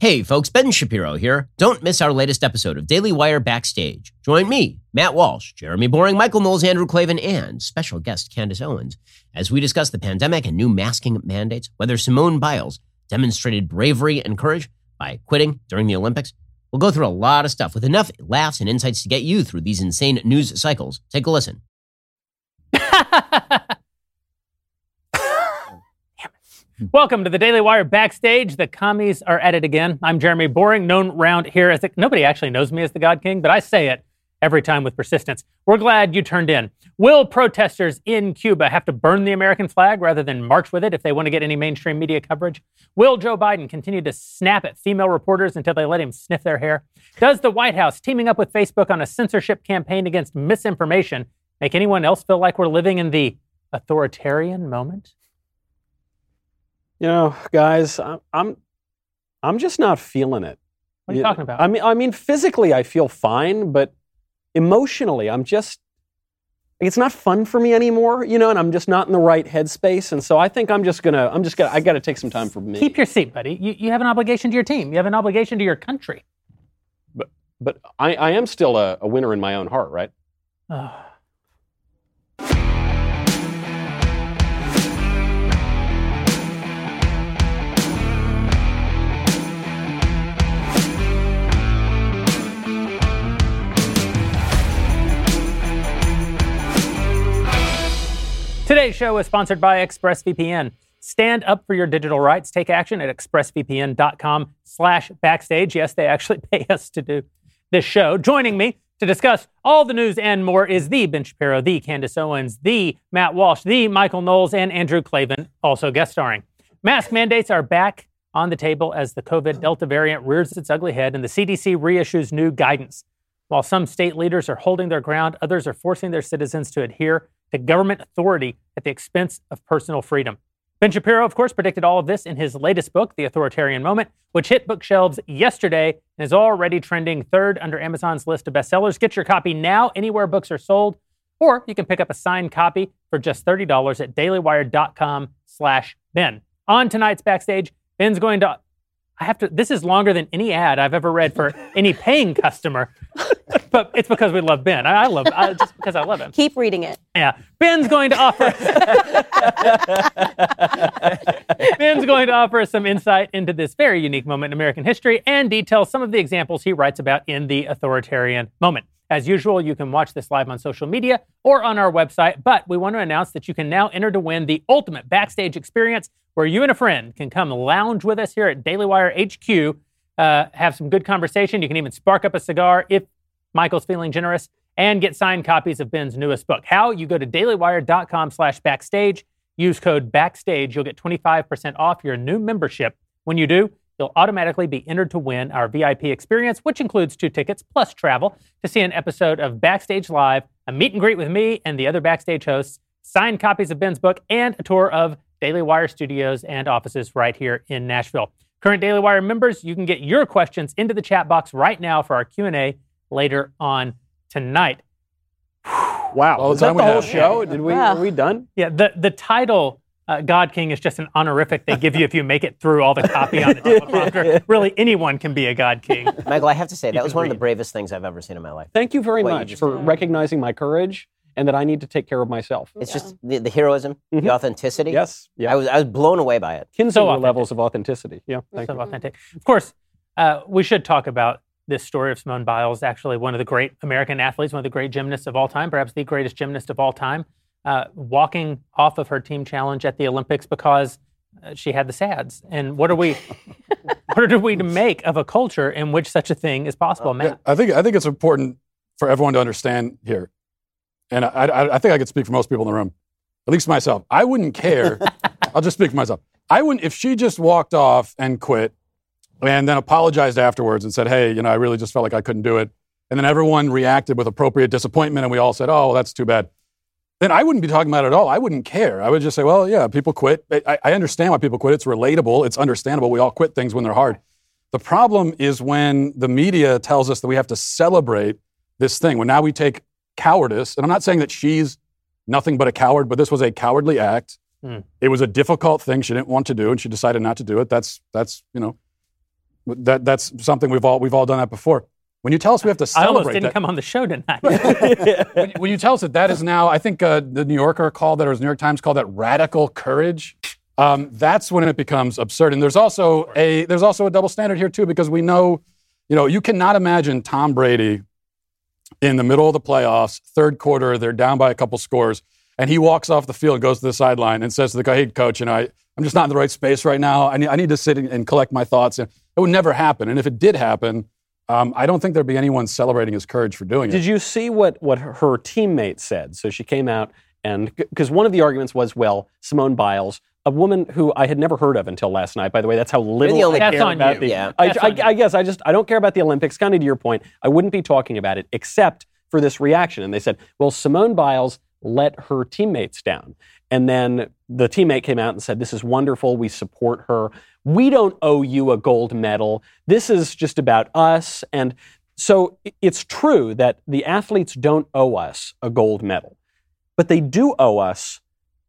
Hey, folks, Ben Shapiro here. Don't miss our latest episode of Daily Wire Backstage. Join me, Matt Walsh, Jeremy Boreing, Michael Knowles, Andrew Klavan, and special guest Candace Owens as we discuss the pandemic and new masking mandates, whether Simone Biles demonstrated bravery and courage by quitting during the Olympics. We'll go through a lot of stuff with enough laughs and insights to get you through these insane news cycles. Take a listen. Welcome to the Daily Wire Backstage. The commies are at it again. I'm Jeremy Boreing, known round here as the, nobody actually knows me as the God King, but I say it every time with persistence. We're glad you turned in. Will protesters in Cuba have to burn the American flag rather than march with it if they want to get any mainstream media coverage? Will Joe Biden continue to snap at female reporters until they let him sniff their hair? Does the White House teaming up with Facebook on a censorship campaign against misinformation make anyone else feel like we're living in the authoritarian moment? You know, guys, I'm I'm, I'm just not feeling it. What are you talking about? I mean, I mean, physically, I feel fine, but emotionally, I'm just. It's not fun for me anymore, you know, and I'm just not in the right headspace, and so I think I'm just gonna, I'm just gonna, I got to take some time for me. Keep your seat, buddy. You, you have an obligation to your team. You have an obligation to your country. But, but I, I am still a, a winner in my own heart, right? Ugh. Today's show is sponsored by ExpressVPN. Stand up for your digital rights. Take action at expressvpn.com slash backstage. Yes, they actually pay us to do this show. Joining me to discuss all the news and more is the Ben Shapiro, the Candace Owens, the Matt Walsh, the Michael Knowles, and Andrew Klavan, also guest starring. Mask mandates are back on the table as the COVID Delta variant rears its ugly head and the CDC reissues new guidance. While some state leaders are holding their ground, others are forcing their citizens to adhere to government authority at the expense of personal freedom. Ben Shapiro, of course, predicted all of this in his latest book, The Authoritarian Moment, which hit bookshelves yesterday and is already trending third under Amazon's list of bestsellers. Get your copy now anywhere books are sold, or you can pick up a signed copy for just $30 at dailywire.com slash Ben. On tonight's Backstage, Ben's going to I have to. This is longer than any ad I've ever read for any paying customer, but it's because we love Ben. I, I love I, just because I love him. Keep reading it. Yeah, Ben's going to offer. Ben's going to offer some insight into this very unique moment in American history and detail some of the examples he writes about in the authoritarian moment. As usual, you can watch this live on social media or on our website, but we want to announce that you can now enter to win the ultimate backstage experience where you and a friend can come lounge with us here at Daily Wire HQ, uh, have some good conversation. You can even spark up a cigar if Michael's feeling generous and get signed copies of Ben's newest book. How? You go to dailywire.com slash backstage, use code backstage. You'll get 25% off your new membership. When you do, you'll automatically be entered to win our VIP experience, which includes two tickets plus travel to see an episode of Backstage Live, a meet and greet with me and the other backstage hosts, signed copies of Ben's book, and a tour of Daily Wire studios and offices right here in Nashville. Current Daily Wire members, you can get your questions into the chat box right now for our Q&A later on tonight. Wow. All the Is that the whole have. show? Did we, Wow. are we done? Yeah, the, the title uh, God King is just an honorific they give you if you make it through all the copy on the teleprompter. Really, anyone can be a God King. Michael, I have to say, that was can one of the bravest things I've ever seen in my life. Thank you very What much just for did. recognizing my courage and that I need to take care of myself. It's just the, the heroism, Mhm. the authenticity. Yes. Yeah. I was I was blown away by it. Kinsler So authentic. levels of authenticity. Yeah. Thank so you. authentic. Of course, uh, we should talk about this story of Simone Biles, actually one of the great American athletes, one of the great gymnasts of all time, perhaps the greatest gymnast of all time, uh, walking off of her team challenge at the Olympics because uh, she had the SADS. And what are we, what are we to make of a culture in which such a thing is possible, Yeah, Matt? I think I think it's important for everyone to understand here, and I, I, I think I could speak for most people in the room, at least myself. I wouldn't care. I'll just speak for myself. I wouldn't if she just walked off and quit, and then apologized afterwards and said, "Hey, you know, I really just felt like I couldn't do it," and then everyone reacted with appropriate disappointment, and we all said, "Oh, well, that's too bad." Then I wouldn't be talking about it at all. I wouldn't care. I would just say, "Well, yeah, people quit. I, I understand why people quit. It's relatable. It's understandable. We all quit things when they're hard." The problem is when the media tells us that we have to celebrate this thing. When now we take cowardice, and I'm not saying that she's nothing but a coward, but this was a cowardly act. Hmm. It was a difficult thing she didn't want to do, and she decided not to do it. That's that's you know, That that's something we've all we've all done that before. When you tell us we have to celebrate, I almost didn't that, come on the show tonight. when, when you tell us that that is now, I think uh, the New Yorker called that, or the New York Times called that radical courage. Um, that's when it becomes absurd. And there's also a there's also a double standard here too, because we know, you know, you cannot imagine Tom Brady in the middle of the playoffs, third quarter, they're down by a couple scores, and he walks off the field, goes to the sideline, and says to the guy, "Hey, coach, you know, I, I'm just not in the right space right now. I need, I need to sit and collect my thoughts." And it would never happen. And if it did happen, um, I don't think there'd be anyone celebrating his courage for doing it. Did you see what, what her her teammate said? So she came out and because one of the arguments was, well, Simone Biles, a woman who I had never heard of until last night. By the way, that's how little the only- I That's care on about you. the. Yeah. I, That's I- on you. I guess I just I don't care about the Olympics. Kind of to your point, I wouldn't be talking about it except for this reaction. And they said, well, Simone Biles let her teammates down. And then the teammate came out and said, This is wonderful. We support her. We don't owe you a gold medal. This is just about us. And so it's true that the athletes don't owe us a gold medal, but they do owe us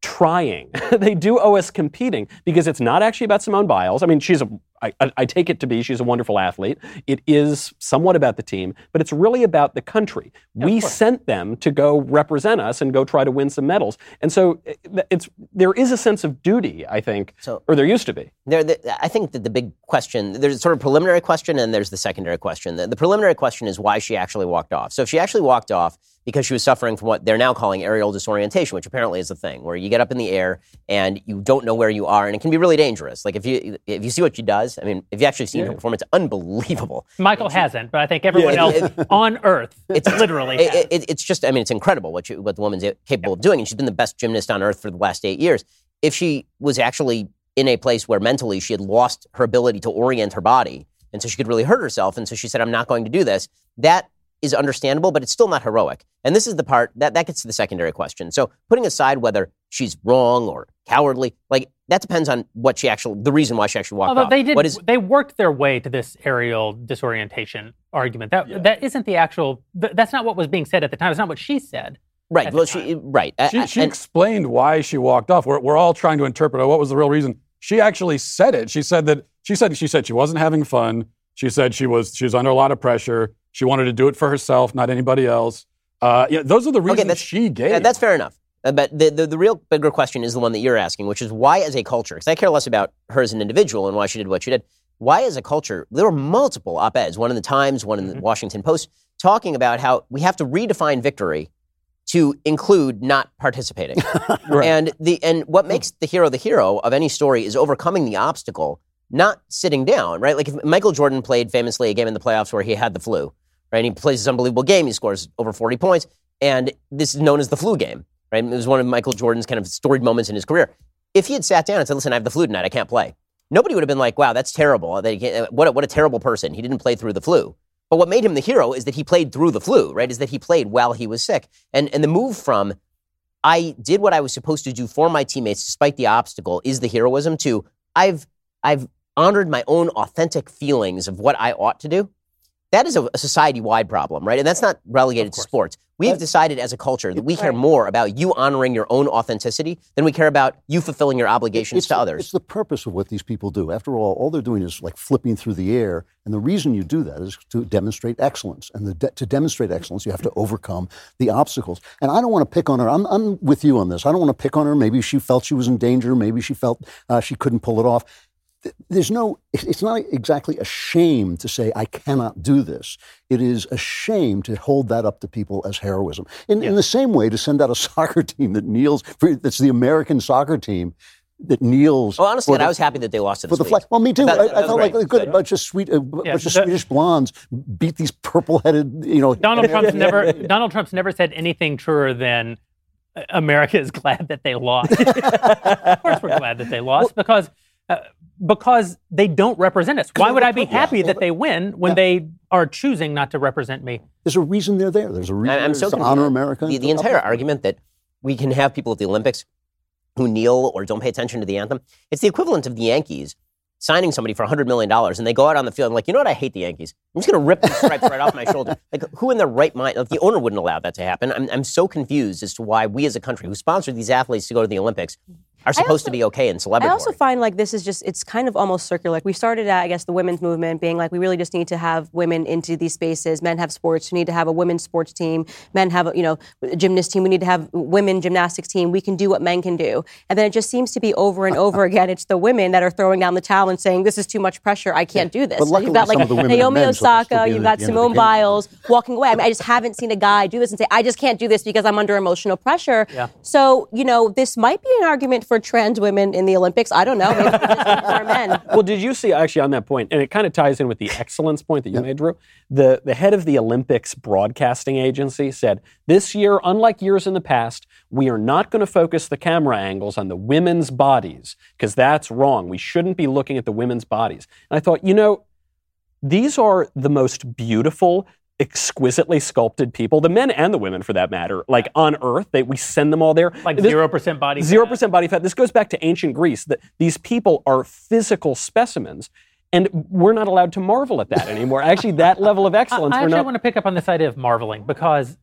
trying. they do owe us competing because it's not actually about Simone Biles. I mean, she's a, I, I take it to be she's a wonderful athlete. It is somewhat about the team, but it's really about the country. we sent them to go represent us and go try to win some medals. And so eh, it's there is a sense of duty, I think, So- or there used to be. There, the, I think that the big question, there's sort of preliminary question and there's the secondary question. The, the preliminary question is why she actually walked off. So if she actually walked off because she was suffering from what they're now calling aerial disorientation, which apparently is a thing, where you get up in the air and you don't know where you are, and it can be really dangerous. Like if you if you see what she does, I mean, if you actually seen her perform, it's unbelievable. Michael hasn't, but I think everyone Yeah. else on Earth it's literally. It, it, it's just, I mean, it's incredible what, you, what the woman's capable of doing. And she's been the best gymnast on earth for the last eight years. If she was actually in a place where mentally she had lost her ability to orient her body, and so she could really hurt herself, and so she said, I'm not going to do this, that is understandable, but it's still not heroic. And this is the part that, that gets to the secondary question. So putting aside whether she's wrong or cowardly, like that depends on what she actually, the reason why she actually walked Although off. they did, What is, they worked their way to this aerial disorientation argument. That that isn't the actual. That's not what was being said at the time. It's not what she said. right, well, she, right. She, she and- explained why she walked off. We're, we're all trying to interpret oh, what was the real reason. She actually said it. She said that she said she said she wasn't having fun. She said she was she was under a lot of pressure. She wanted to do it for herself, not anybody else. Uh, yeah, those are the reasons that's- she gave. Yeah, that's fair enough. Uh, But the, the, the real bigger question is the one that you're asking, which is why, as a culture, because I care less about her as an individual and why she did what she did, why, as a culture, there were multiple op eds, one in the Times, one in the Washington Post, talking about how we have to redefine victory to include not participating. And, the, and what makes the hero the hero of any story is overcoming the obstacle, not sitting down, right? Like if Michael Jordan played famously a game in the playoffs where he had the flu, right? He plays this unbelievable game, he scores over 40 points, and this is known as the flu game, right? It was one of Michael Jordan's kind of storied moments in his career. If he had sat down and said, listen, I have the flu tonight, I can't play, nobody would have been like, wow, that's terrible. Can't- uh, What a, what a terrible person. He didn't play through the flu. But what made him the hero is that he played through the flu, right? Is that he played while he was sick. And, and the move from I did what I was supposed to do for my teammates despite the obstacle is the heroism to I've I've honored my own authentic feelings of what I ought to do. That is a, a society-wide problem, right? And that's not relegated to sports. We have decided as a culture that we care more about you honoring your own authenticity than we care about you fulfilling your obligations it's to the, others. It's the purpose of what these people do. After all, all they're doing is like flipping through the air, and the reason you do that is to demonstrate excellence. And the de- to demonstrate excellence, you have to overcome the obstacles. And I don't want to pick on her. I'm, I'm with you on this. I don't want to pick on her. Maybe she felt she was in danger. Maybe she felt uh, she couldn't pull it off. Th- There's no, it's not exactly a shame to say, I cannot do this. It is a shame to hold that up to people as heroism. In, in the same way, to send out a soccer team that kneels, for, that's the American soccer team that kneels. well, honestly, for and I was happy that they lost to for the the flag. Well, me too. That- I, that I felt great. like a good Good. bunch of sweet, a b- Yeah, bunch of the- Swedish blondes beat these purple-headed, you know. Donald Trump's never Donald Trump's never said anything truer than America is glad that they lost. of course, we're glad that they lost because uh, because they don't represent us. Why would I be happy that they win when they are choosing not to represent me? There's a reason they're there. There's a reason I- I'm so to honor America. The, the entire argument that we can have people at the Olympics who kneel or don't pay attention to the anthem, it's the equivalent of the Yankees signing somebody for $100 million and they go out on the field and like, you know what, I hate the Yankees. I'm just going to rip these stripes right off my shoulder. Like, who in their right mind, like, the owner wouldn't allow that to happen. I'm, I'm so confused as to why we as a country who sponsored these athletes to go to the Olympics are supposed also- to be okay in celebrities. I also find like this is just it's kind of almost circular. Like we started at I guess the women's movement being like we really just need to have women into these spaces. Men have sports. We need to have a women's sports team. Men have a, you know a gymnast team. We need to have women gymnastics team. We can do what men can do. And then it just seems to be over and over again. It's the women that are throwing down the towel and saying this is too much pressure. I can't do this. But So luckily you've got like of the women and Naomi men sort of still Osaka. You've got the end of the Simone. Biles walking away. I mean I just haven't seen a guy do this and say I just can't do this because I'm under emotional pressure. Yeah. So you know this might be an argument for trans women in the Olympics. I don't know. Maybe more men. Well, did you see actually on that point, and it kind of ties in with the excellence point that you made, Drew? The the head of the Olympics broadcasting agency said this year, unlike years in the past, we are not going to focus the camera angles on the women's bodies because that's wrong. We shouldn't be looking at the women's bodies. And I thought, you know, these are the most beautiful. Exquisitely sculpted people, the men and the women for that matter, like on Earth, they, we send them all there. Like This- zero percent body. Zero fat. percent body fat. This goes back to ancient Greece. That these people are physical specimens, and we're not allowed to marvel at that anymore. Actually, that level of I, excellence, I we're actually not. want to pick up on this idea of marveling because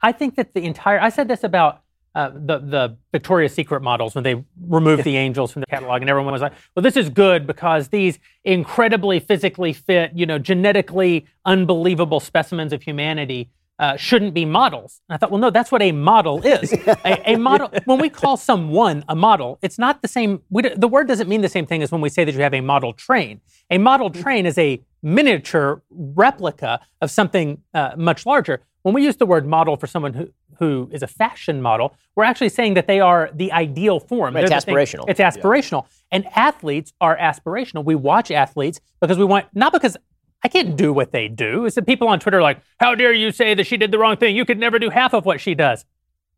I think that the entire I said this about uh, the the Victoria's Secret models when they removed the angels from the catalog, and everyone was like, "Well, this is good because these incredibly physically fit, you know, genetically unbelievable specimens of humanity." Uh, shouldn't be models. And I thought, well, no, that's what a model is. a, a model. When we call someone a model, it's not the same. We, the word doesn't mean the same thing as when we say that you have a model train. A model train is a miniature replica of something uh, much larger. When we use the word model for someone who, who is a fashion model, we're actually saying that they are the ideal form. Right, it's They're the thing- aspirational. It's aspirational. And athletes are aspirational. We watch athletes because we want, not because I can't do what they do. It's that people on Twitter are like, how dare you say that she did the wrong thing? You could never do half of what she does.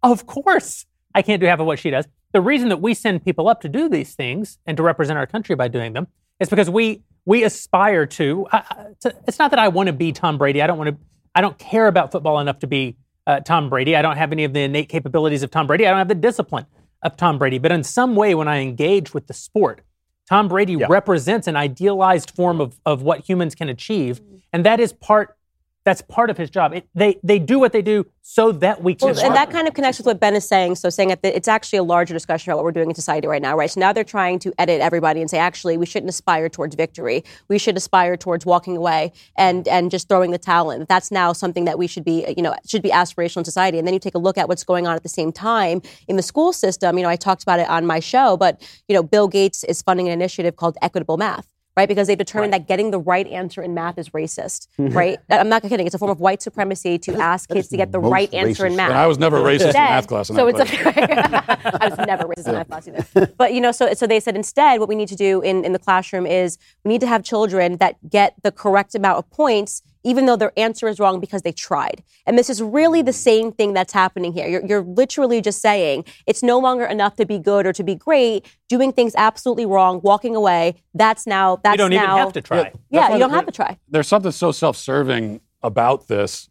Of course, I can't do half of what she does. The reason that we send people up to do these things and to represent our country by doing them is because we we aspire to. I- to it's not that I want to be Tom Brady. I don't want to. I don't care about football enough to be uh, Tom Brady. I don't have any of the innate capabilities of Tom Brady. I don't have the discipline of Tom Brady. But in some way, when I engage with the sport, Tom Brady represents an idealized form of, of what humans can achieve, and that is part. That's part of his job. It, they they do what they do so that we can. Well, and that kind of connects with what Ben is saying. So, saying that it's actually a larger discussion about what we're doing in society right now, right? So now they're trying to edit everybody and say, actually, we shouldn't aspire towards victory. We should aspire towards walking away and and just throwing the towel in. That's now something that we should be, you know, should be aspirational in society. And then you take a look at what's going on at the same time in the school system. You know, I talked about it on my show, but you know, Bill Gates is funding an initiative called Equitable Math. Right, because they've determined that getting the right answer in math is racist. Right, I'm not kidding. It's a form of white supremacy to ask kids to get the most right answer in math. And I was never racist in Instead- math class. In so it's class. a, I was never racist in math class either. But you know, so so they said instead, what we need to do in in the classroom is we need to have children that get the correct amount of points, even though their answer is wrong because they tried. And this is really the same thing that's happening here. You're, you're literally just saying it's no longer enough to be good or to be great. Doing things absolutely wrong, walking away. That's now. That's now. you don't now. even have to try. That's Yeah, you don't have to try. there's something so self-serving about this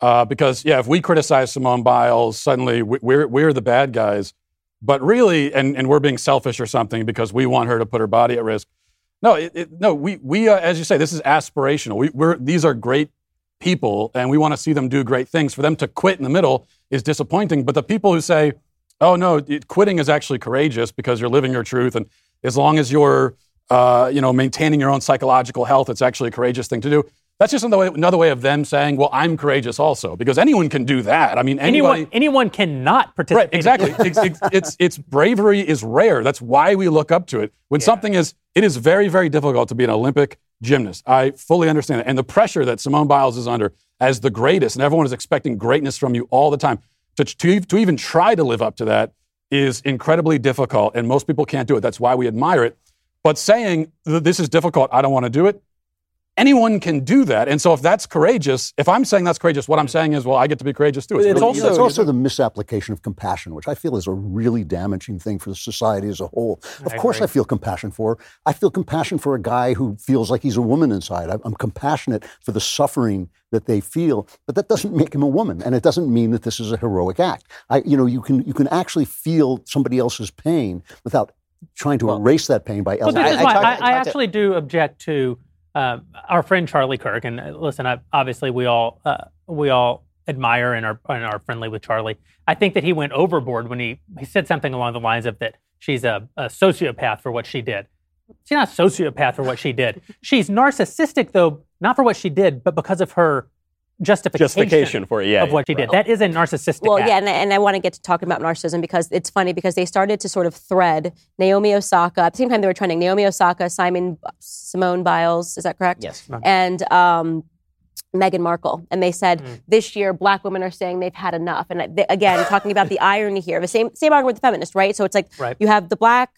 uh, because yeah if we criticize simone biles suddenly we- we're, we're the bad guys but really and, and we're being selfish or something because we want her to put her body at risk no it, it, no we, we uh, as you say this is aspirational. We, we're, these are great people and we want to see them do great things. For them to quit in the middle is disappointing but the people who say oh no it, quitting is actually courageous because you're living your truth and as long as you're uh, you know maintaining your own psychological health it's actually a courageous thing to do that's just another way, another way of them saying well i'm courageous also because anyone can do that i mean anybody Anyone anyone cannot participate. Right, exactly. it's, it's, it's, it's bravery is rare. That's why we look up to it. When something is, it is very, very difficult to be an Olympic gymnast. I fully understand that. And the pressure that Simone Biles is under as the greatest, and everyone is expecting greatness from you all the time, to, to, to even try to live up to that is incredibly difficult. And most people can't do it. That's why we admire it. But saying that this is difficult, I don't want to do it, anyone can do that. And so if that's courageous, if I'm saying that's courageous, what I'm saying is, well, I get to be courageous too. It's really also- it's also the misapplication of compassion, which I feel is a really damaging thing for society as a whole. Of course, I feel compassion for. her. I feel compassion for a guy who feels like he's a woman inside. I- I'm compassionate for the suffering that they feel, but that doesn't make him a woman, and it doesn't mean that this is a heroic act. I, you know, you can you can actually feel somebody else's pain without trying to erase that pain by Well, this elevating. is why I, I I talked to- actually do object to uh, our friend Charlie Kirk. And uh, listen, I, obviously we all uh, we all admire and are and are friendly with Charlie. I think that he went overboard when he he said something along the lines of that she's a, a sociopath for what she did. She's not a sociopath for what she did. She's narcissistic, though, not for what she did, but because of her justification, Justification for it, yeah, of what she yeah. did. That is a narcissistic Well, act. yeah, and, and I want to get to talking about narcissism because it's funny because they started to sort of thread Naomi Osaka. At the same time, they were trending Naomi Osaka, Simon, Simone Biles. Is that correct? Yes. And um, Meghan Markle, and they said Mm. this year black women are saying they've had enough. And they, again, talking about the irony here, the same same argument with the feminist, right? So it's like Right. you have the black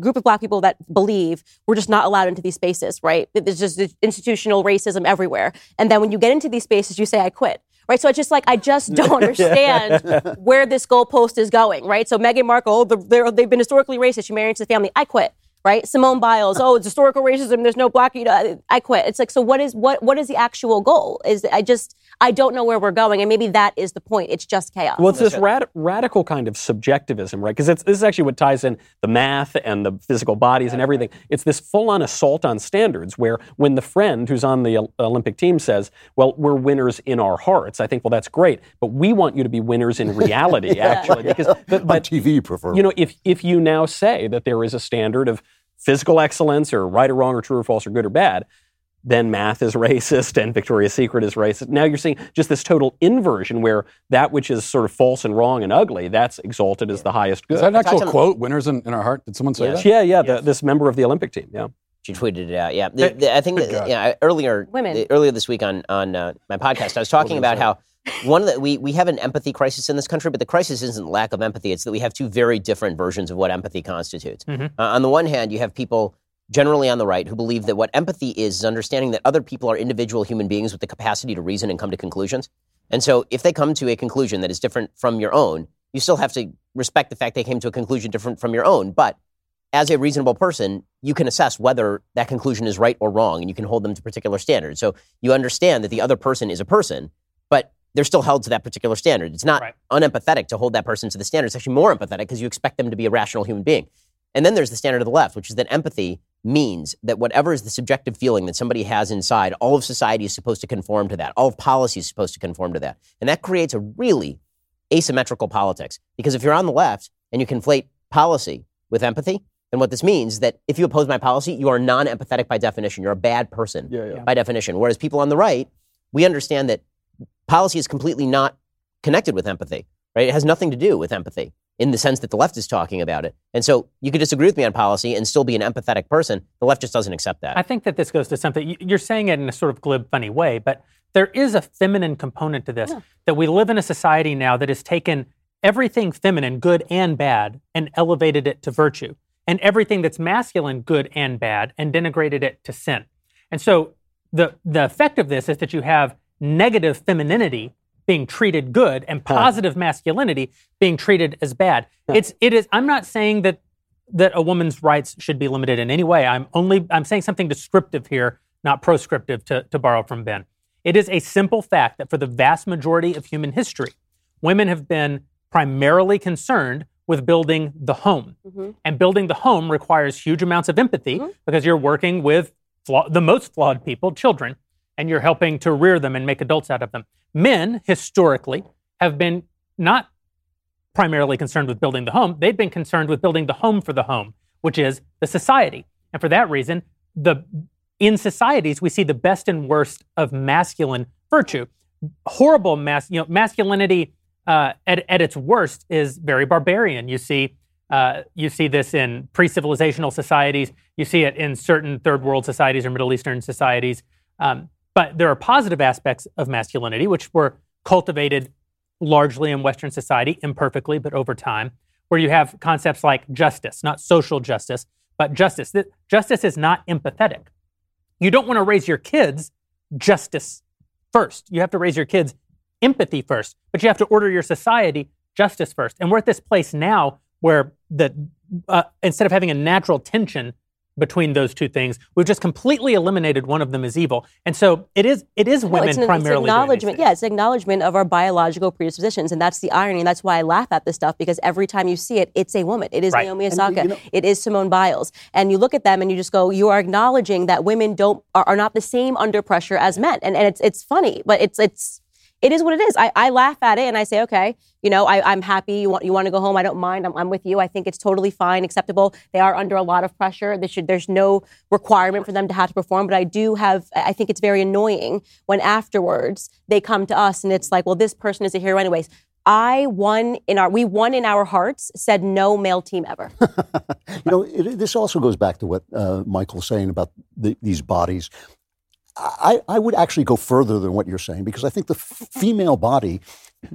group of black people that believe we're just not allowed into these spaces, right? There's just institutional racism everywhere. And then when you get into these spaces, you say, I quit. Right. So it's just like, I just don't understand where this goalpost is going. Right. So Meghan Markle, oh, the, they're- they've been historically racist. She married into the family. I quit. Right. Simone Biles, oh, it's historical racism. There's no black, you know, I quit. It's like, so what is, what, what is the actual goal? Is I just, I don't know where we're going. And maybe that is the point. It's just chaos. Well, it's this rad- radical kind of subjectivism, right? Because this is actually what ties in the math and the physical bodies and everything. It's this full on assault on standards where when the friend who's on the Olympic team says, well, we're winners in our hearts, I think, well, that's great. But we want you to be winners in reality, actually. Because, but, On TV, prefer. you know, if, if you now say that there is a standard of physical excellence or right or wrong or true or false or good or bad, then math is racist and Victoria's Secret is racist. Now you're seeing just this total inversion where that which is sort of false and wrong and ugly, that's exalted as the highest good. Is that an actual talked quote? Winners in, in our heart? Did someone say Yes. that? yeah, yeah, the, this member of the Olympic team, yeah. She tweeted it out. Yeah, The- the- I think that, yeah, earlier Women. the- earlier this week on on uh, my podcast, I was talking about how one of the we we have an empathy crisis in this country, but the crisis isn't lack of empathy; it's that we have two very different versions of what empathy constitutes. Uh, on the one hand, you have people generally on the right who believe that what empathy is is understanding that other people are individual human beings with the capacity to reason and come to conclusions. And so, if they come to a conclusion that is different from your own, you still have to respect the fact they came to a conclusion different from your own, but as a reasonable person, you can assess whether that conclusion is right or wrong, and you can hold them to particular standards. So you understand that the other person is a person, but they're still held to that particular standard. It's not Right. unempathetic to hold that person to the standard. It's actually more empathetic because you expect them to be a rational human being. And then there's the standard of the left, which is that empathy means that whatever is the subjective feeling that somebody has inside, all of society is supposed to conform to that. All of policy is supposed to conform to that. And that creates a really asymmetrical politics. Because if you're on the left and you conflate policy with empathy, then what this means is that if you oppose my policy, you are non empathetic by definition. You're a bad person Yeah, yeah. by definition. Whereas people on the right, we understand that policy is completely not connected with empathy, right? It has nothing to do with empathy in the sense that the left is talking about it. And so you could disagree with me on policy and still be an empathetic person. The left just doesn't accept that. I think that this goes to something you're saying it in a sort of glib, funny way, but there is a feminine component to this. That we live in a society now that has taken everything feminine, good and bad, and elevated it to virtue, and everything that's masculine, good and bad, and denigrated it to sin. And so the the effect of this is that you have negative femininity being treated good and positive masculinity being treated as bad. It's it is. I'm not saying that that a woman's rights should be limited in any way. I'm only I'm saying something descriptive here, not proscriptive to, to borrow from Ben. It is a simple fact that for the vast majority of human history, women have been primarily concerned with building the home. Mm-hmm. And building the home requires huge amounts of empathy mm-hmm. because you're working with flaw- the most flawed people, children, and you're helping to rear them and make adults out of them. Men, historically, have been not primarily concerned with building the home. They've been concerned with building the home for the home, which is the society. And for that reason, the in societies we see the best and worst of masculine virtue. Horrible mas, you know, masculinity uh, at, at its worst is very barbarian. You see, uh, you see this in pre-civilizational societies. You see it in certain third world societies or Middle Eastern societies. Um, but there are positive aspects of masculinity, which were cultivated largely in Western society, imperfectly, but over time, where you have concepts like justice, not social justice, but justice. Justice is not empathetic. You don't want to raise your kids justice first. You have to raise your kids empathy first, but you have to order your society justice first. And we're at this place now where the uh, instead of having a natural tension between those two things, we've just completely eliminated one of them as evil. And so it is it is No, women it's an, primarily. doing these acknowledgement. things. Yeah, it's an acknowledgement of our biological predispositions, and that's the irony. And that's why I laugh at this stuff because every time you see it, it's a woman. It is Right. Naomi And, Osaka. you know- it is Simone Biles. And you look at them and you just go, you are acknowledging that women don't are, are not the same under pressure as men. And and it's it's funny, but it's it's it is what it is. I, I laugh at it and I say, okay, you know, I, I'm happy. You want you want to go home? I don't mind. I'm, I'm with you. I think it's totally fine, acceptable. They are under a lot of pressure. Should, there's no requirement for them to have to perform. But I do have. I think it's very annoying when afterwards they come to us and it's like, well, this person is a hero anyways. I won in our we won in our hearts. Said no male team ever. You know, it, this also goes back to what uh, Michael's saying about the, these bodies. I, I would actually go further than what you're saying because I think the f- female body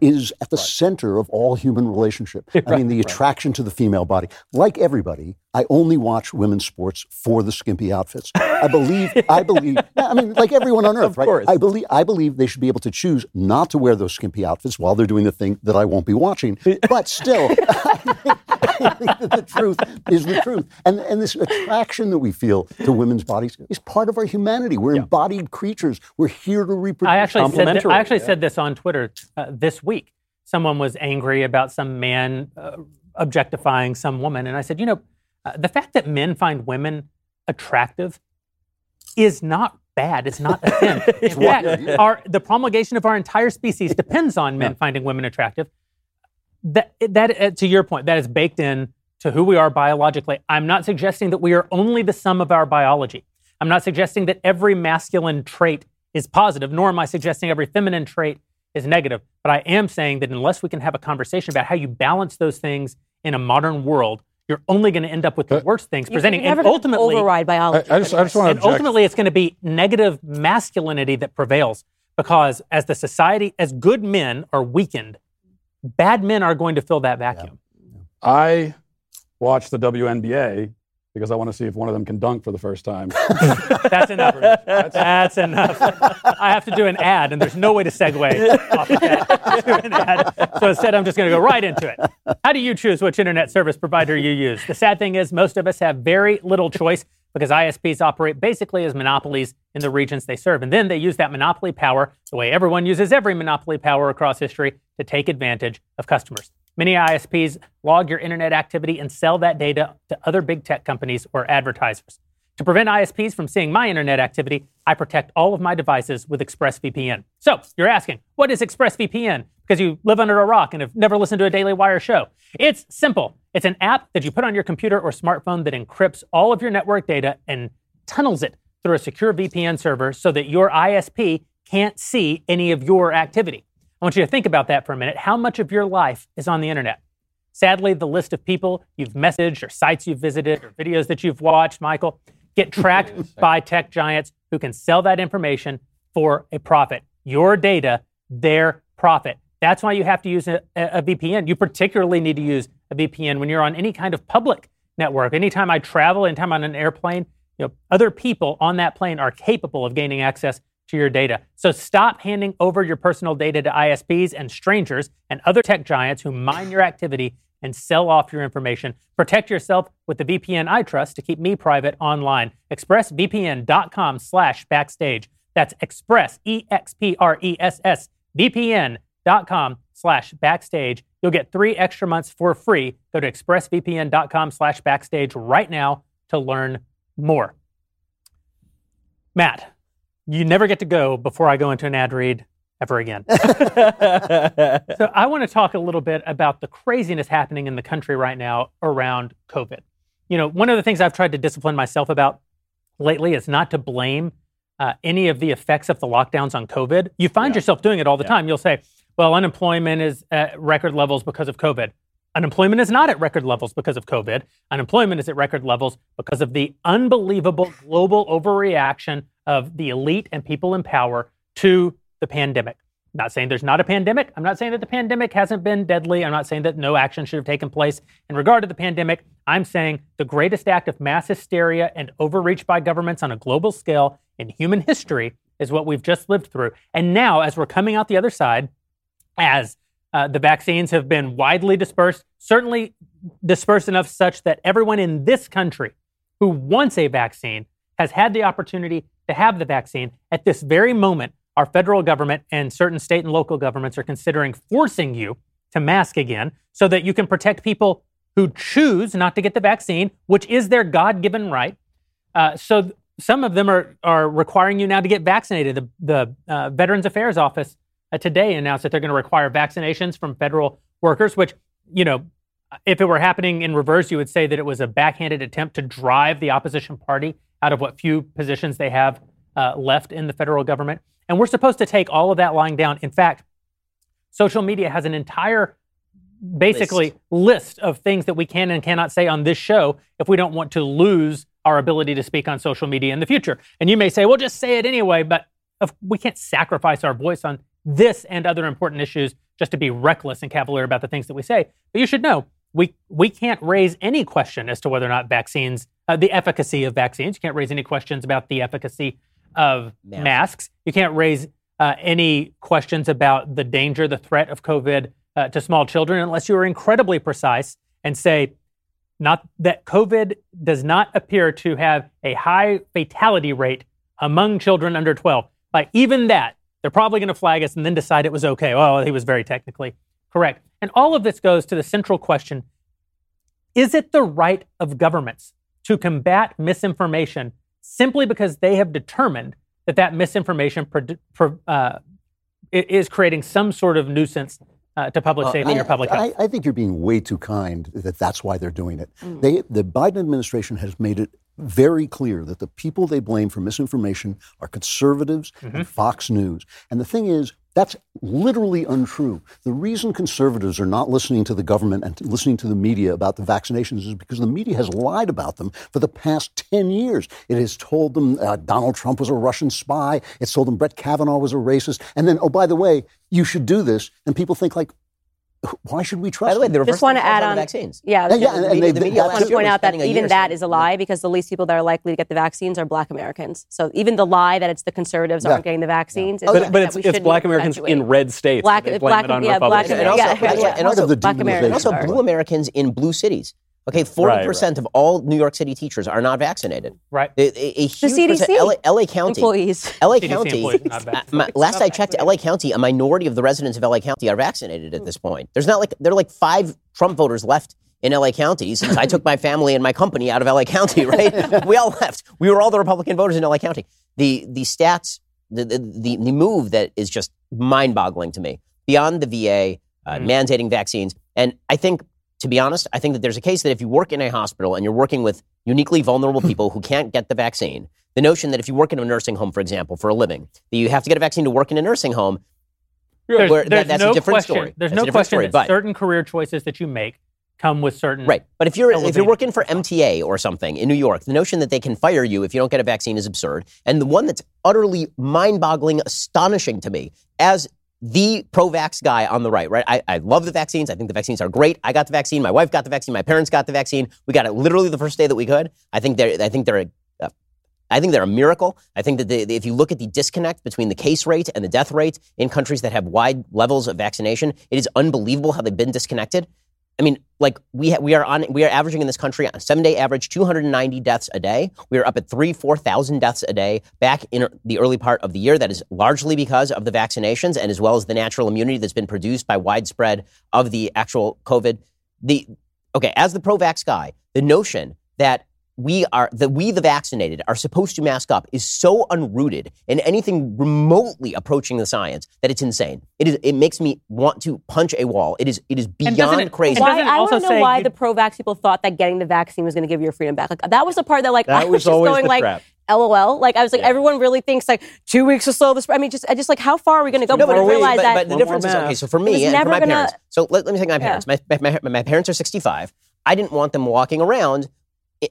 is at the center of all human relationship. I mean, the attraction to the female body. Like everybody, I only watch women's sports for the skimpy outfits. I believe, I believe, I mean, like everyone on earth, right? course. I believe, I believe they should be able to choose not to wear those skimpy outfits while they're doing the thing that I won't be watching. But still, I think, I think that the truth is the truth. And, and this attraction that we feel to women's bodies is part of our humanity. We're embodied creatures. We're here to reproduce. I actually said thi- Complimentary, I actually yeah. said this on Twitter uh, this week. Someone was angry about some man uh, objectifying some woman, and I said, you know, uh, the fact that men find women attractive is not bad. It's not a sin. In fact, our the promulgation of our entire species depends on men finding women attractive. That that uh, to your point, that is baked in to who we are biologically. I'm not suggesting that we are only the sum of our biology. I'm not suggesting that every masculine trait is positive, nor am I suggesting every feminine trait is negative. But I am saying that unless we can have a conversation about how you balance those things in a modern world, you're only going to end up with the worst things You- presenting. you're never and ultimately, override biology. I, I just, I just want to and object. ultimately, it's going to be negative masculinity that prevails because as the society, as good men are weakened, bad men are going to fill that vacuum. I watch the WNBA because I want to see if one of them can dunk for the first time. That's enough. That's enough. I have to do an ad, and there's no way to segue off of that ad. So instead, I'm just going to go right into it. How do you choose which internet service provider you use? The sad thing is, most of us have very little choice because ISPs operate basically as monopolies in the regions they serve. And then they use that monopoly power, the way everyone uses every monopoly power across history, to take advantage of customers. Many ISPs log your internet activity and sell that data to other big tech companies or advertisers. To prevent ISPs from seeing my internet activity, I protect all of my devices with ExpressVPN. So, you're asking, what is ExpressVPN? Because you live under a rock and have never listened to a Daily Wire show. It's simple. It's an app that you put on your computer or smartphone that encrypts all of your network data and tunnels it through a secure VPN server so that your ISP can't see any of your activity. I want you to think about that for a minute. How much of your life is on the internet? Sadly, the list of people you've messaged or sites you've visited or videos that you've watched, Michael, get tracked by tech giants who can sell that information for a profit. Your data, their profit. That's why you have to use a, a VPN. You particularly need to use a VPN when you're on any kind of public network. Anytime I travel, anytime I'm on an airplane, you know, other people on that plane are capable of gaining access to your data. So stop handing over your personal data to ISPs and strangers and other tech giants who mine your activity and sell off your information. Protect yourself with the VPN I trust to keep me private online. ExpressVPN.com slash backstage. That's Express, E-X-P-R-E-S-S, VPN.com slash backstage. You'll get three extra months for free. Go to expressvpn.com slash backstage right now to learn more. Matt, you never get to go before I go into an ad read ever again. so I want to talk a little bit about the craziness happening in the country right now around COVID. You know, one of the things I've tried to discipline myself about lately is not to blame uh, any of the effects of the lockdowns on COVID. You find yourself doing it all the time. You'll say, well, unemployment is at record levels because of COVID. Unemployment is not at record levels because of COVID. Unemployment is at record levels because of the unbelievable global overreaction of the elite and people in power to the pandemic. I'm not saying there's not a pandemic. I'm not saying that the pandemic hasn't been deadly. I'm not saying that no action should have taken place in regard to the pandemic. I'm saying the greatest act of mass hysteria and overreach by governments on a global scale in human history is what we've just lived through. And now, as we're coming out the other side, as uh, the vaccines have been widely dispersed, certainly dispersed enough such that everyone in this country who wants a vaccine has had the opportunity to have the vaccine. At this very moment, our federal government and certain state and local governments are considering forcing you to mask again so that you can protect people who choose not to get the vaccine, which is their God given right. Uh, so th- some of them are, are requiring you now to get vaccinated. The, the uh, Veterans Affairs Office uh, today announced that they're going to require vaccinations from federal workers, which, you know, if it were happening in reverse, you would say that it was a backhanded attempt to drive the opposition party out of what few positions they have uh, left in the federal government. And we're supposed to take all of that lying down. In fact, social media has an entire basically list. list of things that we can and cannot say on this show if we don't want to lose our ability to speak on social media in the future. And you may say, well, just say it anyway, but we can't sacrifice our voice on this and other important issues just to be reckless and cavalier about the things that we say. But you should know we we can't raise any question as to whether or not vaccines, uh, the efficacy of vaccines. You can't raise any questions about the efficacy of masks. masks. You can't raise uh, any questions about the danger, the threat of COVID uh, to small children, unless you are incredibly precise and say not that COVID does not appear to have a high fatality rate among children under 12. Like even that, they're probably going to flag us and then decide it was okay. Well, he was very technically correct. And all of this goes to the central question Is it the right of governments to combat misinformation simply because they have determined that that misinformation pro- pro- uh, is creating some sort of nuisance uh, to public safety uh, or public health? I, I, think you're being way too kind that that's why they're doing it. Mm. They, the Biden administration has made it very clear that the people they blame for misinformation are conservatives mm-hmm. and Fox News. And the thing is, that's literally untrue. The reason conservatives are not listening to the government and listening to the media about the vaccinations is because the media has lied about them for the past 10 years. It has told them uh, Donald Trump was a Russian spy. It's told them Brett Kavanaugh was a racist. And then, oh, by the way, you should do this. And people think, like, why should we trust? By the way, the just want to add on vaccines. Yeah, yeah, yeah and, and the, the media, want to point out that even that is a lie because the least people that are likely to get the vaccines are Black Americans. So even the lie that it's the conservatives yeah. aren't getting the vaccines, yeah. but, but it's, it's Black Americans in red states. Black, black, yeah, black, and also, yeah, and also, Black Americans, also blue Americans in blue cities. Okay, 40% right, right. of all New York City teachers are not vaccinated. Right. A, a, a huge the CDC. LA, LA, County. Employees. LA County. my, last I checked, LA County, a minority of the residents of LA County are vaccinated at this point. There's not like, there are like five Trump voters left in LA County since I took my family and my company out of LA County, right? we all left. We were all the Republican voters in LA County. The, the stats, the, the, the, the move that is just mind boggling to me beyond the VA uh, mm. mandating vaccines. And I think to be honest, I think that there's a case that if you work in a hospital and you're working with uniquely vulnerable hmm. people who can't get the vaccine, the notion that if you work in a nursing home, for example, for a living, that you have to get a vaccine to work in a nursing home, there's, there's that, that's no a different question, story. There's that's no question story, that certain career choices that you make come with certain right. But if you're if you're working for MTA or something in New York, the notion that they can fire you if you don't get a vaccine is absurd. And the one that's utterly mind-boggling, astonishing to me, as the pro vax guy on the right, right? I, I, love the vaccines. I think the vaccines are great. I got the vaccine. My wife got the vaccine. My parents got the vaccine. We got it literally the first day that we could. I think they're, I think they're a, uh, I think they're a miracle. I think that they, if you look at the disconnect between the case rate and the death rate in countries that have wide levels of vaccination, it is unbelievable how they've been disconnected. I mean, like we ha- we are on we are averaging in this country on a seven day average 290 deaths a day. We are up at three four thousand deaths a day back in er, the early part of the year. That is largely because of the vaccinations and as well as the natural immunity that's been produced by widespread of the actual COVID. The okay, as the pro-vax guy, the notion that we are that we the vaccinated are supposed to mask up is so unrooted in anything remotely approaching the science that it's insane. It is it makes me want to punch a wall. It is it is beyond it, crazy. Why, I want to know why the pro-vax people thought that getting the vaccine was going to give your freedom back. Like that was the part that like that I was, was just going like. Trap. LOL. Like I was like, yeah. everyone really thinks like two weeks to slow this. I mean, just I just like how far are we going to go no, before we realize but, that? But the difference is okay. So for me and for my gonna, parents. So let, let me think. My parents. Yeah. My, my, my, my parents are 65. I didn't want them walking around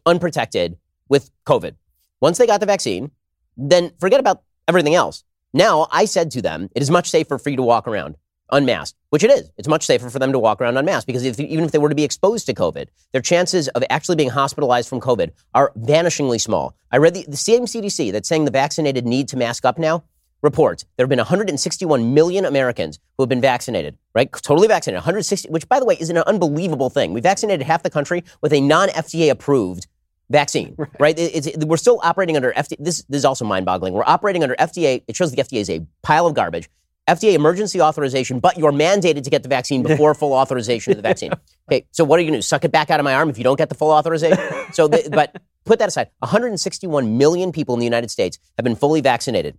unprotected with COVID. Once they got the vaccine, then forget about everything else. Now, I said to them, it is much safer for you to walk around unmasked, which it is. It's much safer for them to walk around unmasked because if, even if they were to be exposed to COVID, their chances of actually being hospitalized from COVID are vanishingly small. I read the, the same CDC that's saying the vaccinated need to mask up now reports there have been 161 million Americans who have been vaccinated, right? Totally vaccinated. 160, which by the way is an unbelievable thing. We vaccinated half the country with a non-FDA approved vaccine, right? right? It, we're still operating under FDA. This, this is also mind-boggling. We're operating under FDA. It shows the FDA is a pile of garbage. FDA emergency authorization, but you're mandated to get the vaccine before full authorization of the vaccine. Okay, so what are you going to do? Suck it back out of my arm if you don't get the full authorization? So, the, but put that aside. 161 million people in the United States have been fully vaccinated.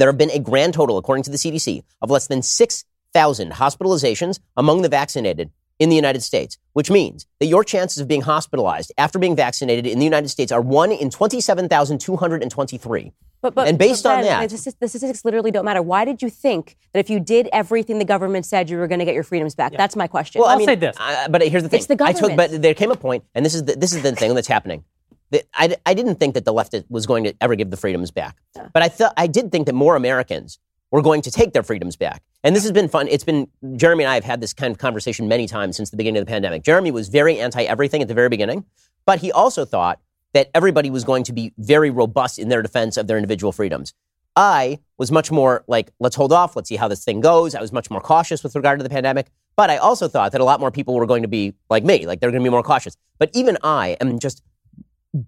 There have been a grand total, according to the CDC, of less than 6,000 hospitalizations among the vaccinated in the United States, which means that your chances of being hospitalized after being vaccinated in the United States are 1 in 27,223. But, but, And based but on that- the statistics literally don't matter. Why did you think that if you did everything the government said, you were going to get your freedoms back? That's my question. Well, I I'll mean, say this. uh, but here's the thing. It's the I took, government. but there came a point, and this is the, this is the thing that's happening. That I, I didn't think that the left was going to ever give the freedoms back, but I thought I did think that more Americans were going to take their freedoms back. And this has been fun. It's been Jeremy and I have had this kind of conversation many times since the beginning of the pandemic. Jeremy was very anti everything at the very beginning, but he also thought that everybody was going to be very robust in their defense of their individual freedoms. I was much more like, let's hold off, let's see how this thing goes. I was much more cautious with regard to the pandemic. But I also thought that a lot more people were going to be like me, like they're going to be more cautious. But even I am just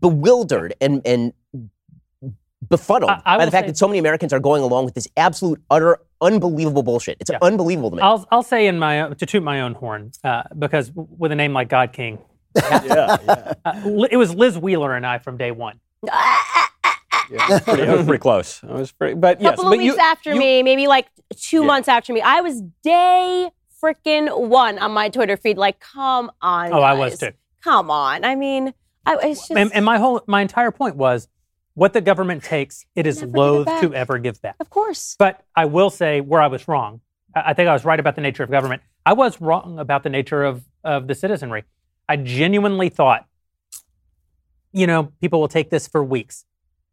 bewildered and, and befuddled I- I by the fact say- that so many Americans are going along with this absolute, utter, unbelievable bullshit. It's Yeah. unbelievable to me. I'll, I'll say in my to toot my own horn uh, because with a name like God King, yeah, yeah. uh, it was Liz Wheeler and I from day one. yeah. Pretty, I was pretty close. I was pretty, but a yes, couple but of weeks you, after you- me, maybe like two Yeah. months after me. I was day freaking one on my Twitter feed. Like, come on. Oh, I was too. Come on. I mean, I, it's just. And, and my whole my entire point was, what the government takes, it is give it loath to ever give back. of course. But I will say where I was wrong. I I think I was right about the nature of government. I was wrong about the nature of, of the citizenry. I genuinely thought, you know, people will take this for weeks.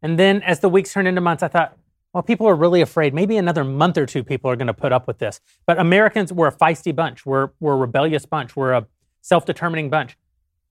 And then as the weeks turned into months, I thought, well, people are really afraid. Maybe another month or two people are going to put up with this. But Americans, we're a feisty bunch. We're, we're a rebellious bunch. We're a self determining bunch.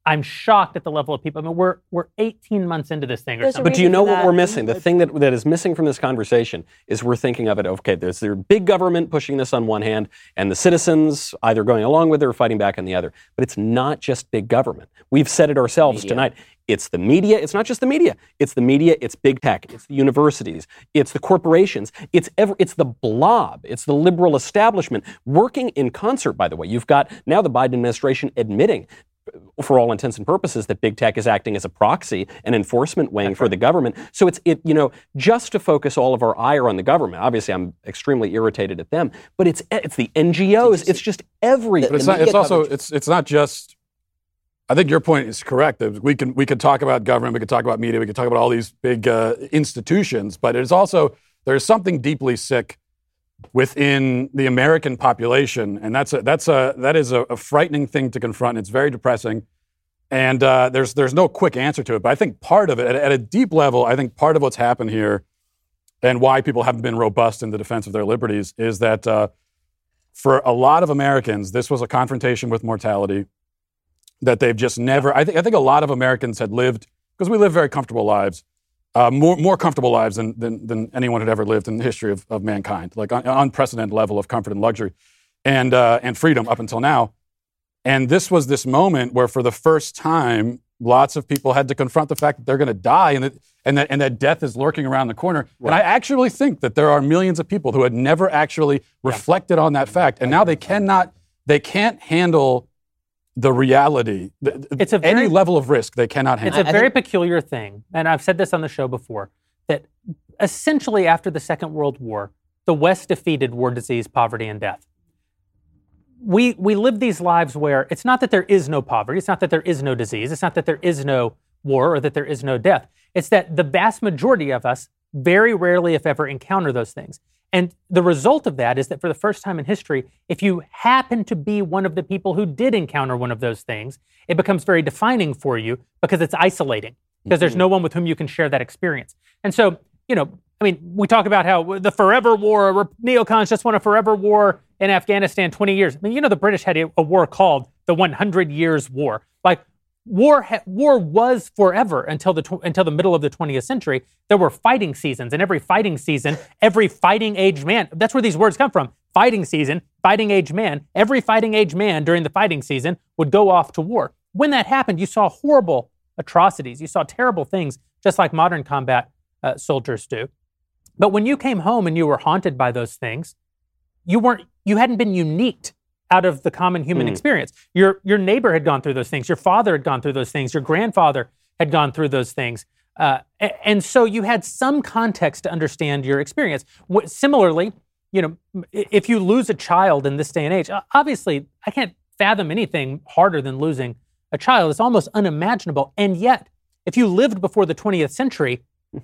I'm shocked at the level of people. I mean, we're, we're 18 months into this thing or something. But do you know what we're missing? The thing that, that is missing from this conversation is we're thinking of it, okay, there's the big government pushing this on one hand, and the citizens either going along with it or fighting back on the other. But it's not just big government. We've said it ourselves Media. tonight. It's the media. It's not just the media. It's the media. It's big tech. It's the universities. It's the corporations. It's ever. It's the blob. It's the liberal establishment working in concert. By the way, you've got now the Biden administration admitting for all intents and purposes that big tech is acting as a proxy and enforcement wing for the government. So it's it you know just to focus all of our ire on the government. Obviously, I'm extremely irritated at them, but it's it's the NGOs. It's just everything. But it's not. It's also. coverage- It's it's not just. I think your point is correct. that We can we could talk about government. We could talk about media. We could talk about all these big uh, institutions. But it's also there's something deeply sick within the American population, and that's a, that's a that is a, a frightening thing to confront. It's very depressing, and uh, there's there's no quick answer to it. But I think part of it, at, at a deep level, I think part of what's happened here, and why people haven't been robust in the defense of their liberties, is that uh, for a lot of Americans, this was a confrontation with mortality that they've just never. I think I think a lot of Americans had lived because we live very comfortable lives uh, more more comfortable lives than, than than anyone had ever lived in the history of, of mankind, like an unprecedented level of comfort and luxury, and uh, and freedom up until now. And this was this moment where, for the first time, lots of people had to confront the fact that they're going to die, and that and that and that death is lurking around the corner. And I actually think that there are millions of people who had never actually reflected on that fact, and now they cannot, they can't handle the reality. th- th- It's a any very- level of risk they cannot handle. It's handle. a very peculiar thing, and I've said this on the show before, that essentially after the Second World War, the West defeated war, disease, poverty, and death. We, we live these lives where it's not that there is no poverty, it's not that there is no disease, it's not that there is no war or that there is no death. It's that the vast majority of us very rarely, if ever, encounter those things. And the result of that is that for the first time in history, if you happen to be one of the people who did encounter one of those things, it becomes very defining for you because it's isolating, because there's mm-hmm. no one with whom you can share that experience. And so, you know, I mean, we talk about how the forever war, neocons just want a forever war in Afghanistan 20 years. I mean, you know, the British had a, a war called the 100 Years' War. Like, war ha- war was forever until the tw- until the middle of the 20th century. There were fighting seasons, and every fighting season, every fighting age man. That's where these words come from. Fighting season, fighting age man. Every fighting age man during the fighting season would go off to war. When that happened, you saw horrible atrocities. You saw terrible things, just like modern combat uh, soldiers do. But when you came home and you were haunted by those things, you weren't you hadn't been unique out of the common human Hmm. experience. Your your neighbor had gone through those things. Your father had gone through those things. Your grandfather had gone through those things. Uh, and so you had some context to understand your experience. What, similarly, you know, if you lose a child in this day and age, obviously, I can't fathom anything harder than losing a child. It's almost unimaginable. And yet, if you lived before the 20th century,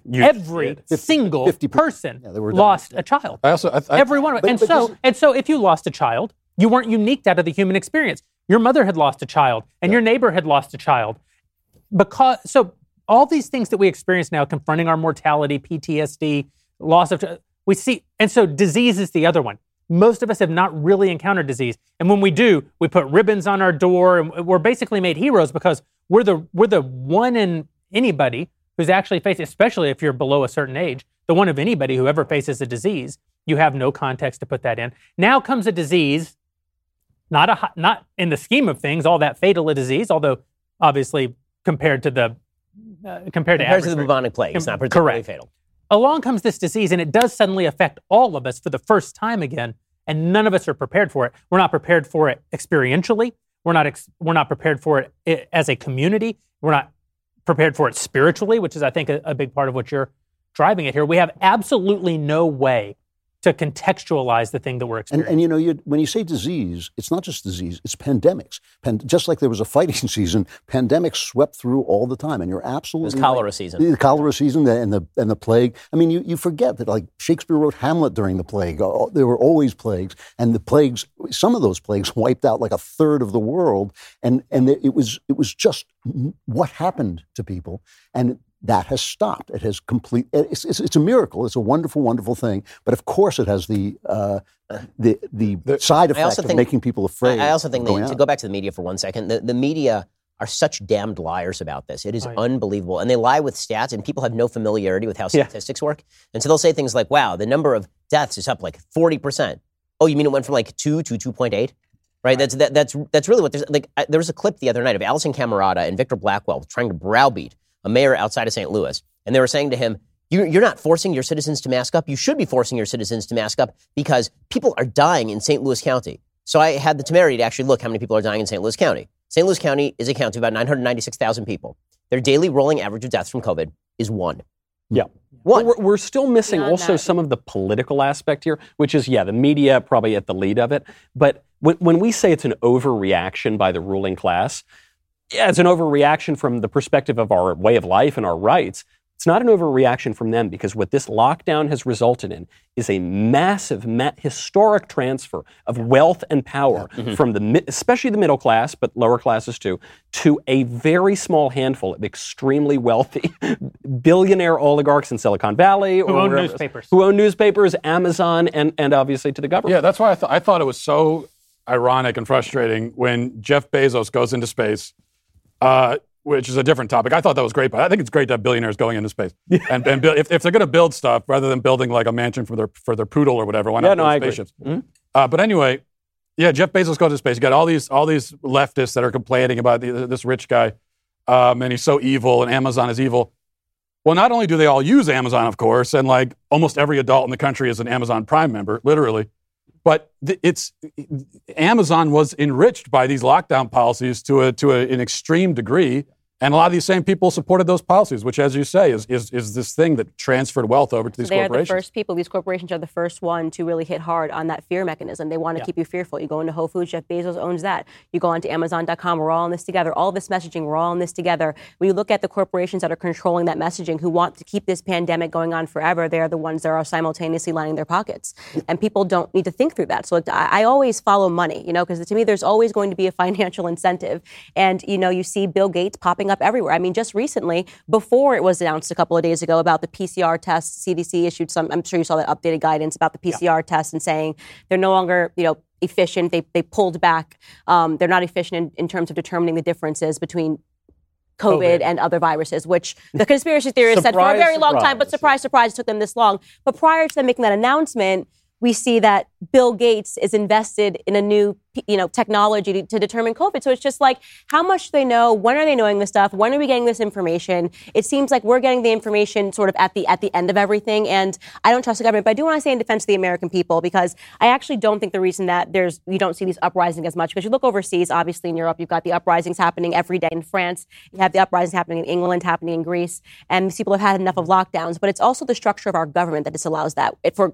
You every did. single 50 person Yeah, lost a child. I also, I, I, Every one but- and but so this- and so if you lost a child, you weren't unique out of the human experience. Your mother had lost a child, and your neighbor had lost a child. Because so all these things that we experience now, confronting our mortality, PTSD, loss of we see, and so disease is the other one. Most of us have not really encountered disease, and when we do, we put ribbons on our door, and we're basically made heroes because we're the we're the one in anybody who's actually facing, especially if you're below a certain age, the one of anybody who ever faces a disease. You have no context to put that in. Now comes a disease, not a not in the scheme of things all that fatal a disease, although obviously compared to the uh, compared to Compared to the bubonic plague, it's not particularly Correct. fatal. along comes this disease and it does suddenly affect all of us for the first time again and none of us are prepared for it we're not prepared for it experientially we're not ex- we're not prepared for it as a community we're not prepared for it spiritually which is i think a, a big part of what you're driving at here we have absolutely no way to contextualize the thing that we're And, experiencing and you know, you, when you say disease, it's not just disease; it's pandemics. Pan, just like there was a fighting season, pandemics swept through all the time. And you're It was absolutely cholera right. season. The cholera season and the and the plague. I mean, you, you forget that like Shakespeare wrote Hamlet during the plague. There were always plagues, and the plagues. Some of those plagues wiped out like a third of the world, and and it was it was just what happened to people, and that has stopped. It has complete. It's, it's, it's a miracle. It's a wonderful, wonderful thing. But of course, it has the uh, the the side I also effect of think- making people afraid. I I also think that, to go back to the media for one second, the, the media are such damned liars about this. It is Right. unbelievable. And they lie with stats, and people have no familiarity with how Yeah. statistics work. And so they'll say things like, wow, the number of deaths is up like 40%. Oh, you mean it went from like 2 to 2.8? Right? That's, that, that's, that's really what there's like. I, there was a clip the other night of Alisyn Camerota and Victor Blackwell trying to browbeat a mayor outside of St. Louis. And they were saying to him, you, you're not forcing your citizens to mask up. You should be forcing your citizens to mask up because people are dying in St. Louis County. So I had the temerity to actually look how many people are dying in St. Louis County. St. Louis County is a county of about 996,000 people. Their daily rolling average of deaths from COVID is one. Yeah. One. We're, we're still missing Beyond also that. some of the political aspect here, which is, yeah, the media probably at the lead of it. But when, when we say it's an overreaction by the ruling class, yeah, it's an overreaction from the perspective of our way of life and our rights. It's not an overreaction from them because what this lockdown has resulted in is a massive, ma- historic transfer of wealth and power mm-hmm. from the, mi- especially the middle class, but lower classes too, to a very small handful of extremely wealthy billionaire oligarchs in Silicon Valley Who or own newspapers. who own newspapers, Amazon, and and obviously to the government. Yeah, that's why I, th- I thought it was so ironic and frustrating when Jeff Bezos goes into space, uh, which is a different topic. I thought that was great, but I think it's great to have billionaires going into space. and and if, if they're going to build stuff rather than building like a mansion for their for their poodle or whatever, why not Yeah, no, build I agree. spaceships? Mhm. Uh, but anyway, yeah, Jeff Bezos goes to space. You got all these all these leftists that are complaining about the, this rich guy, um, and he's so evil, and Amazon is evil. Well, not only do they all use Amazon, of course, and like almost every adult in the country is an Amazon Prime member, literally, but it's Amazon was enriched by these lockdown policies to a to a, an extreme degree, and a lot of these same people supported those policies, which, as you say, is is, is this thing that transferred wealth over to these corporations. they are the first people. These corporations are the first one to really hit hard on that fear mechanism. They want to Yeah. keep you fearful. You go into Whole Foods, Jeff Bezos owns that. You go onto Amazon.com. We're all in this together. All this messaging, we're all in this together. When you look at the corporations that are controlling that messaging, who want to keep this pandemic going on forever, they are the ones that are simultaneously lining their pockets. And people don't need to think through that. So like, I, I always follow money, you know, because to me, there's always going to be a financial incentive. And you know, you see Bill Gates popping up everywhere. I mean, just recently, before it was announced a couple of days ago about the PCR test, CDC issued some. I'm sure you saw that updated guidance about the PCR test and saying they're no longer, you know, efficient. They they pulled back. Um, they're not efficient in, in terms of determining the differences between. COVID, COVID. and other viruses, which the conspiracy theorists said for a Surprise, very long time, but surprise. surprise, surprise, it took them this long. But prior to them making that announcement, we see that Bill Gates is invested in a new you know technology to, to determine COVID. So it's just like how much do they know? When are they knowing this stuff? When are we getting this information? It seems like we're getting the information sort of at the at the end of everything, and I don't trust the government. But I do want to say in defense of the American people because I actually don't think the reason that there's you don't see these uprisings as much because you look overseas, obviously in Europe, you've got the uprisings happening every day in France, you have the uprisings happening in England, happening in Greece, and these people have had enough of lockdowns. But it's also the structure of our government that disallows that, for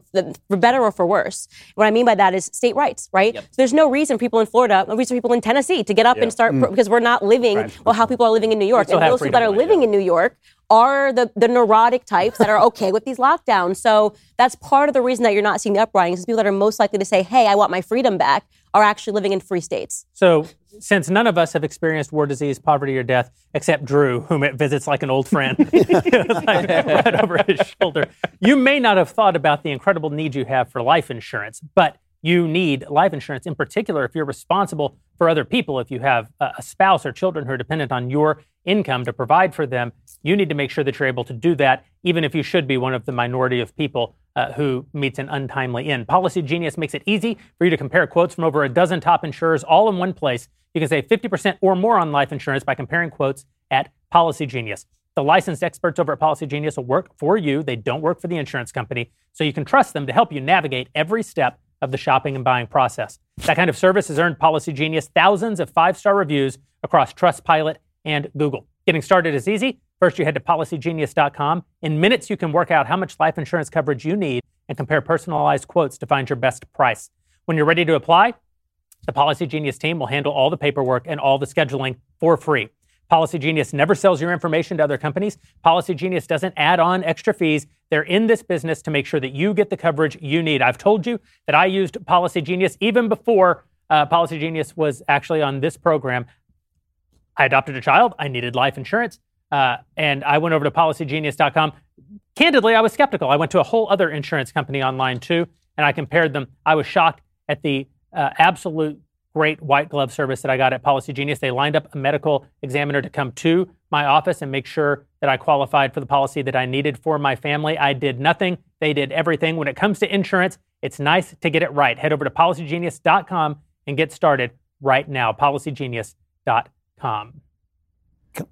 for better or for worse. What I mean by that is state rights, right? So there's no reason for people in Florida, no reason for people in Tennessee to get up and start mm. because we're not living well how people are living in New York. And those people that are living in New York are the, the neurotic types that are okay with these lockdowns. So that's part of the reason that you're not seeing the uprisings. People that are most likely to say, hey, I want my freedom back, are actually living in free states. So, since none of us have experienced war, disease, poverty, or death, except Drew, whom it visits like an old friend, like right over his shoulder, you may not have thought about the incredible need you have for life insurance, but you need life insurance in particular if you're responsible for other people. If you have a spouse or children who are dependent on your income to provide for them, you need to make sure that you're able to do that, even if you should be one of the minority of people uh, who meets an untimely end. Policy Genius makes it easy for you to compare quotes from over a dozen top insurers all in one place. You can save 50% or more on life insurance by comparing quotes at Policy Genius. The licensed experts over at Policy Genius will work for you. They don't work for the insurance company, so you can trust them to help you navigate every step of the shopping and buying process. That kind of service has earned Policy Genius thousands of five star reviews across Trustpilot and Google. Getting started is easy. First, you head to policygenius.com. In minutes, you can work out how much life insurance coverage you need and compare personalized quotes to find your best price. When you're ready to apply, the Policy Genius team will handle all the paperwork and all the scheduling for free. Policy Genius never sells your information to other companies. Policy Genius doesn't add on extra fees. They're in this business to make sure that you get the coverage you need. I've told you that I used Policy Genius even before uh, Policy Genius was actually on this program. I adopted a child. I needed life insurance. Uh, and I went over to policygenius.com. Candidly, I was skeptical. I went to a whole other insurance company online too, and I compared them. I was shocked at the uh, absolute great white glove service that I got at Policy Genius. They lined up a medical examiner to come to my office and make sure that I qualified for the policy that I needed for my family. I did nothing, they did everything. When it comes to insurance, it's nice to get it right. Head over to policygenius.com and get started right now. Policygenius.com.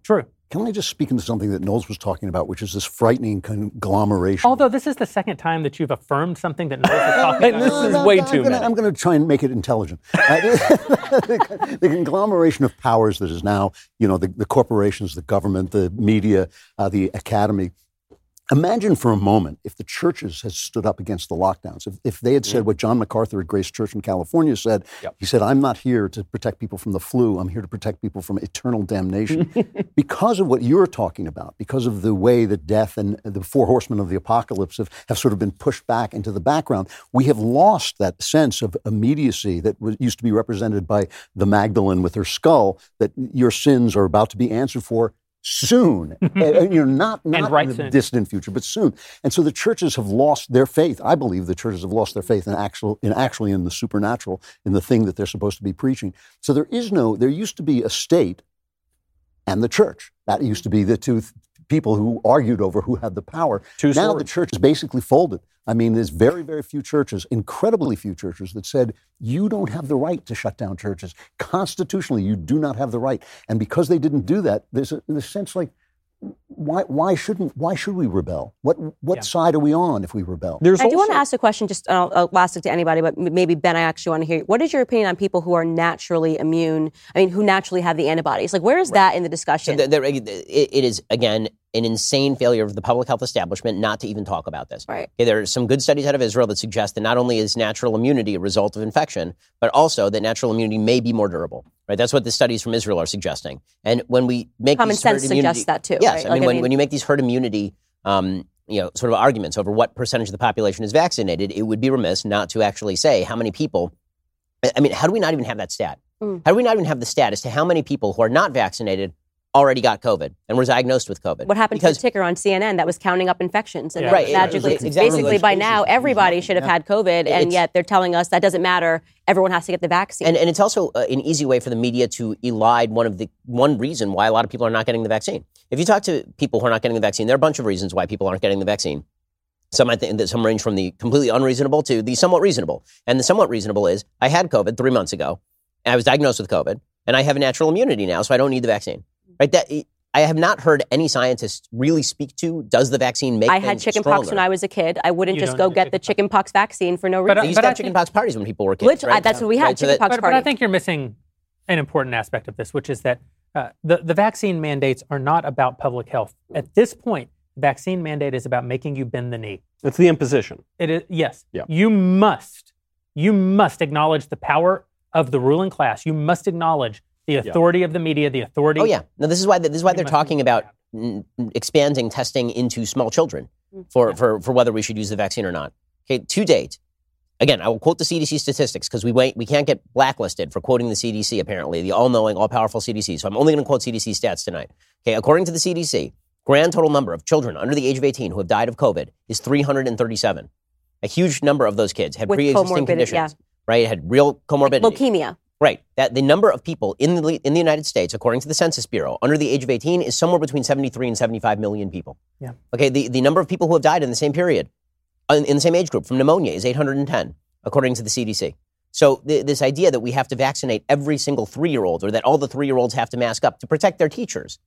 True. Can I just speak into something that Knowles was talking about, which is this frightening conglomeration? Although this is the second time that you've affirmed something that Knowles was talking about. This about. is way I'm too gonna, many. I'm going to try and make it intelligent. Uh, the, the conglomeration of powers that is now, you know, the, the corporations, the government, the media, uh, the academy. Imagine for a moment if the churches had stood up against the lockdowns. If, if they had said mm. what John MacArthur at Grace Church in California said, he said, I'm not here to protect people from the flu. I'm here to protect people from eternal damnation. because of what you're talking about, because of the way that death and the four horsemen of the apocalypse have, have sort of been pushed back into the background, we have lost that sense of immediacy that was, used to be represented by the Magdalene with her skull, that your sins are about to be answered for soon. and, and you're not, not right in the soon. distant future, but soon. And so the churches have lost their faith. I believe the churches have lost their faith in actual, in actually in the supernatural, in the thing that they're supposed to be preaching. So there is no, there used to be a state and the church. That used to be the two people who argued over who had the power. Two now swords. the church is basically folded. I mean, there's very, very few churches, incredibly few churches, that said you don't have the right to shut down churches. Constitutionally, you do not have the right. And because they didn't do that, there's a, there's a sense like, why, why shouldn't why should we rebel? What what Yeah. side are we on if we rebel? There's I do want to ask a question, just uh, I'll ask it to anybody, but maybe Ben, I actually want to hear. What is your opinion on people who are naturally immune? I mean, who naturally have the antibodies? Like, where is that in the discussion? There- there- it, it is again an insane failure of the public health establishment not to even talk about this. Right. Okay, there are some good studies out of Israel that suggest that not only is natural immunity a result of infection, but also that natural immunity may be more durable. Right. That's what the studies from Israel are suggesting. And when we make Common these herd sense immunity- suggests that too, Yes, right? I Like, mean, I when, mean- when you make these herd immunity. Um, you know, sort of arguments over what percentage of the population is vaccinated, it would be remiss not to actually say how many people. I- I mean, how do we not even have that stat? Mm. How do we not even have the stat as to how many people who are not vaccinated already got COVID and were diagnosed with COVID? what happened because to the ticker on CNN that was counting up infections? And Yeah. Right, magically, it was exactly basically by now, everybody should have Yeah. had COVID, and It's- yet they're telling us that doesn't matter. Everyone has to get the vaccine. And, and it's also uh, an easy way for the media to elide one of the one reason why a lot of people are not getting the vaccine. If you talk to people who are not getting the vaccine, there are a bunch of reasons why people aren't getting the vaccine. Some I think that some range from the completely unreasonable to the somewhat reasonable. And the somewhat reasonable is I had COVID three months ago. I was diagnosed with COVID, and I have a natural immunity now, so I don't need the vaccine. Right? That I have not heard any scientist really speak to. Does the vaccine make? I had chickenpox when I was a kid. I wouldn't You just go get get the chickenpox vaccine for no reason. But, uh, They used but to I have chickenpox parties when people were kids. Literally, right? that's what we had, Right, so that- chickenpox but, but I think you're missing an important aspect of this, which is that uh, the, the vaccine mandates are not about public health. At this point, vaccine mandate is about making you bend the knee. It's the imposition. It is yes. Yeah. You must, you must acknowledge the power of the ruling class. You must acknowledge the authority of the media, the authority. Oh yeah, no. This is why this is why they're talking about that. mm, expanding testing into small children for, for for whether we should use the vaccine or not. Okay, to date, again, I will quote the CDC statistics because we wait, we can't get blacklisted for quoting the CDC. Apparently, the all-knowing, all-powerful CDC. So I'm only going to quote CDC stats tonight. Okay, according to the CDC, grand total number of children under the age of 18 who have died of COVID is 337. A huge number of those kids had With pre-existing conditions, yeah. right? Had real comorbidity. Leukemia. Right. That the number of people in the in the United States, according to the Census Bureau, under the age of 18 is somewhere between 73 and 75 million people. Yeah. Okay. The, the number of people who have died in the same period, in, in the same age group from pneumonia is 810, according to the CDC. So th- this idea that we have to vaccinate every single three year old or that all the three year olds have to mask up to protect their teachers.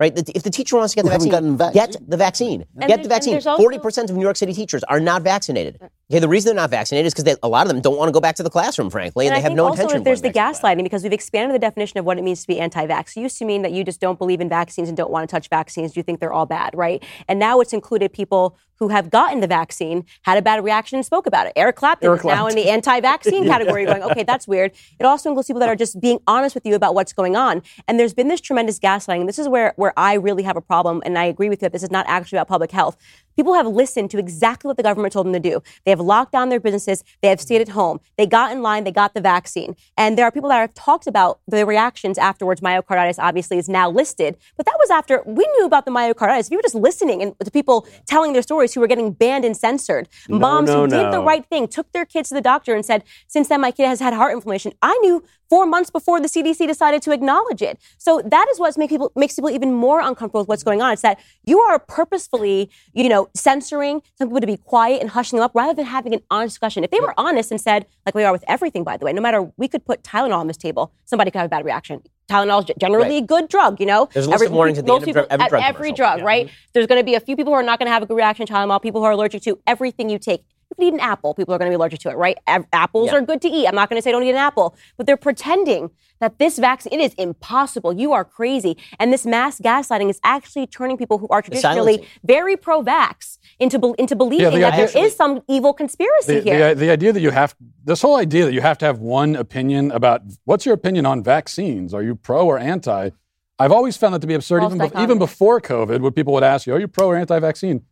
Right? That If the teacher wants to get the Who haven't vaccine, get the vaccine. And get the vaccine. and there's also- 40% of New York City teachers are not vaccinated. Okay, the reason they're not vaccinated is because a lot of them don't want to go back to the classroom, frankly, and, And they I have think no also intention that of there's the back to class. gaslighting because we've expanded the definition of what it means to be anti-vax. It used to mean that you just don't believe in vaccines and don't want to touch vaccines. You think they're all bad, right? And now it's included people who have gotten the vaccine, had a bad reaction, and spoke about it. Eric Clapton Eric is now in the anti-vaccine category, going, okay, that's weird. It also includes people that are just being honest with you about what's going on. And there's been this tremendous gaslighting. This is where where I really have a problem, and I agree with you that this is not actually about public health. People have listened to exactly what the government told them to do. They have locked down their businesses. They have stayed at home. They got in line. They got the vaccine. And there are people that have talked about the reactions afterwards. Myocarditis obviously is now listed, but that was after we knew about the myocarditis. You were just listening and to people telling their stories who were getting banned and censored, moms no, who did the right thing, took their kids to the doctor and said, "Since then, my kid has had heart inflammation." I knew four months before the CDC decided to acknowledge it. So that is what makes people makes people even more uncomfortable with what's going on. It's that you are purposefully, you know, censoring some people to be quiet and hushing them up rather than having an honest discussion. If they were honest and said, like we are with everything, by the way, no matter we could put Tylenol on this table, somebody could have a bad reaction. Tylenol is generally a good drug, you know. There's a list of warnings at the end of people- every drug every drug, right? There's going to be a few people who are not going to have a good reaction to Tylenol. People who are allergic to everything you take. If you eat an apple, people are going to be allergic to it, right? A- apples Yeah. are good to eat. I'm not going to say don't eat an apple, but they're pretending that this vaccine it is impossible. You are crazy, and this mass gaslighting is actually turning people who are traditionally very pro-vax into be- into believing the that idea- there is some evil conspiracy the, here. the, the idea that you have this whole idea that you have to have one opinion about what's your opinion on vaccines? Are you pro or anti? I've always found that to be absurd. False Even, be- even before COVID, when people would ask you, "Are you pro or anti-vaccine?"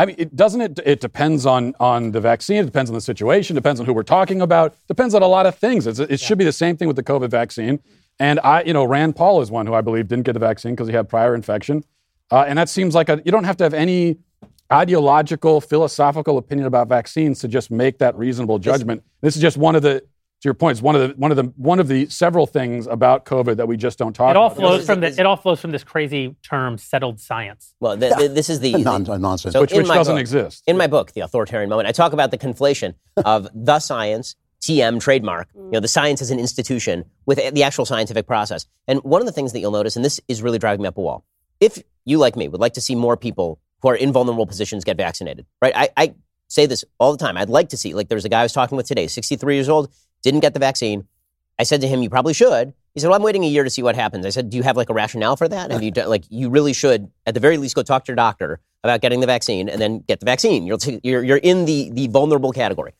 I mean, it doesn't it. It depends on on the vaccine. It depends on the situation. Depends on who we're talking about. Depends on a lot of things. It's, it should be the same thing with the COVID vaccine. And I, you know, Rand Paul is one who I believe didn't get the vaccine because he had prior infection. Uh, and that seems like a, you don't have to have any ideological, philosophical opinion about vaccines to just make that reasonable judgment. This is just one of the, your point, it's one of the one of the one of the several things about COVID that we just don't talk It all about. flows is- from the, it all flows from this crazy term settled science. Well, th- th- this is the, the- Non- nonsense. So which which doesn't book- exist. In my book, The Authoritarian Moment, I talk about the conflation of the science, TM trademark, you know, the science as an institution with the actual scientific process. And one of the things that you'll notice, and this is really driving me up a wall, if you, like me, would like to see more people who are in vulnerable positions get vaccinated, right? I, I say this all the time. I'd like to see, like, there's a guy I was talking with today, 63 years old, didn't get the vaccine. I said to him, "You probably should." He said, "Well, I'm waiting a year to see what happens." I said, "Do you have like a rationale for that? Have you done, like you really should at the very least go talk to your doctor about getting the vaccine and then get the vaccine. You're t- you're, you're in the the vulnerable category."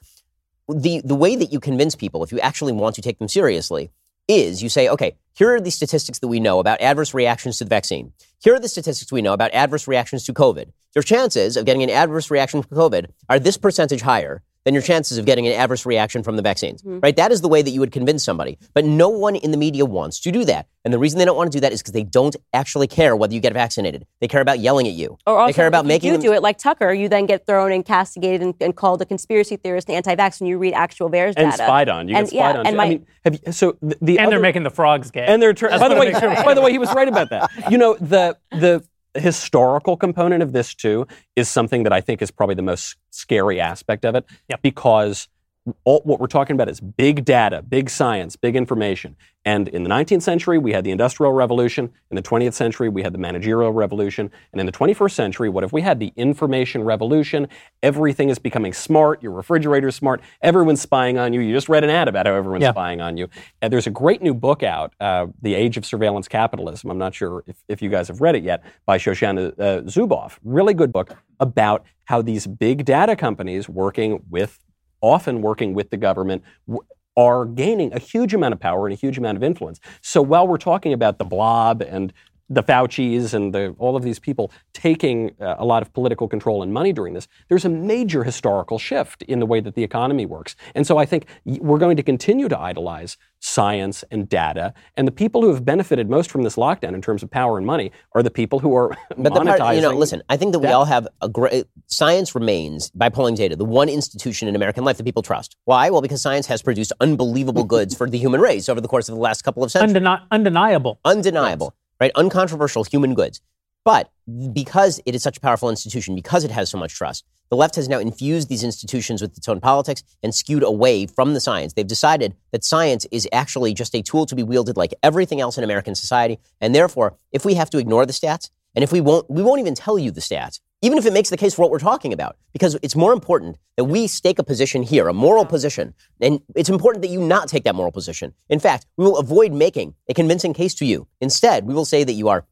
The the way that you convince people if you actually want to take them seriously is you say, "Okay, here are the statistics that we know about adverse reactions to the vaccine. Here are the statistics we know about adverse reactions to COVID. Your chances of getting an adverse reaction from COVID are this percentage higher than your chances of getting an adverse reaction from the vaccines. Mm-hmm. Right? That is the way that you would convince somebody. But no one in the media wants to do that. And the reason they don't want to do that is because they don't actually care whether you get vaccinated. They care about yelling at you. Or also, they care about if you making do them do it like Tucker, you then get thrown and castigated and, and called a conspiracy theorist and anti-vax when you read actual VAERS and data. And spied on. You and, get spied yeah, on. And too. my, I mean, have you, so the, the And other, they're making the frogs gay. and they're tur- That's by the way, I make sure- by the way, he was right about that. You know, the the historical component of this too is something that I think is probably the most scary aspect of it Yep. because all, what we're talking about is big data, big science, big information. And in the 19th century, we had the Industrial Revolution. In the 20th century, we had the Managerial Revolution. And in the 21st century, what if we had the Information Revolution? Everything is becoming smart. Your refrigerator's smart. Everyone's spying on you. You just read an ad about how everyone's Yeah. spying on you. And there's a great new book out, uh, The Age of Surveillance Capitalism. I'm not sure if, if you guys have read it yet, by Shoshana uh, Zuboff. Really good book about how these big data companies working with often working with the government, are gaining a huge amount of power and a huge amount of influence. So while we're talking about the blob and the Faucis and the, all of these people taking uh, a lot of political control and money during this, there's a major historical shift in the way that the economy works. And so I think we're going to continue to idolize science and data. And the people who have benefited most from this lockdown in terms of power and money are the people who are But the part, you know, listen, I think that we that. all have a great science remains by polling data the one institution in American life that people trust. Why? Well, because science has produced unbelievable goods for the human race over the course of the last couple of centuries. Undeni- undeniable. undeniable, right? Uncontroversial human goods. But because it is such a powerful institution, because it has so much trust, the left has now infused these institutions with its own politics and skewed away from the science. They've decided that science is actually just a tool to be wielded like everything else in American society. And therefore, if we have to ignore the stats, and if we won't, we won't even tell you the stats, even if it makes the case for what we're talking about, because it's more important that we stake a position here, a moral position. And it's important that you not take that moral position. In fact, we will avoid making a convincing case to you. Instead, we will say that you are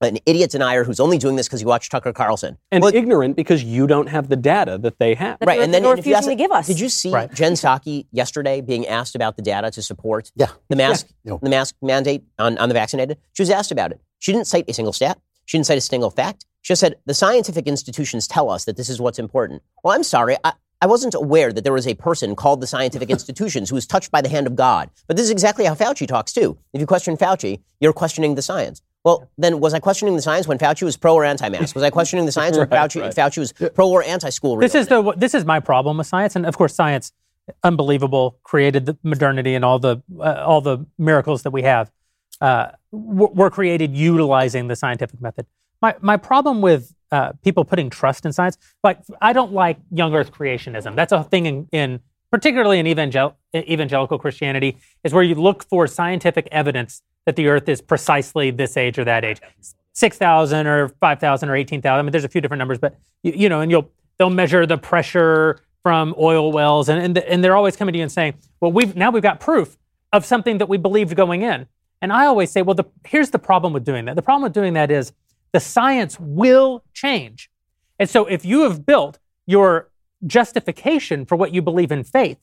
an idiot denier who's only doing this because you watch Tucker Carlson. and Well, ignorant because you don't have the data that they have. That right, and then they're if you refusing ask- to give us. Did you see Right. Jen Psaki yesterday being asked about the data to support Yeah. the mask, Yeah. the mask mandate on, on the vaccinated? She was asked about it. She didn't cite a single stat. She didn't cite a single fact. She just said the scientific institutions tell us that this is what's important. Well, I'm sorry. I, I wasn't aware that there was a person called the scientific institutions who was touched by the hand of God. But this is exactly how Fauci talks too. If you question Fauci, you're questioning the science. Well, then was I questioning the science when Fauci was pro or anti-mask? Was I questioning the science when Right, Fauci, right. Fauci was pro or anti-school? This is the this is my problem with science, and of course, science, unbelievable, created the modernity and all the uh, all the miracles that we have, uh, were created utilizing the scientific method. My my problem with uh, people putting trust in science, like I don't like young Earth creationism. That's a thing in, in particularly in evangel- evangelical Christianity, is where you look for scientific evidence that the Earth is precisely this age or that age. 6,000 or 5,000 or 18,000. I mean, there's a few different numbers, but you, you know, and you'll they'll measure the pressure from oil wells, and and, the, and they're always coming to you and saying, well, we've now we've got proof of something that we believed going in. And I always say, well, the, here's the problem with doing that. The problem with doing that is the science will change, and so if you have built your justification for what you believe in faith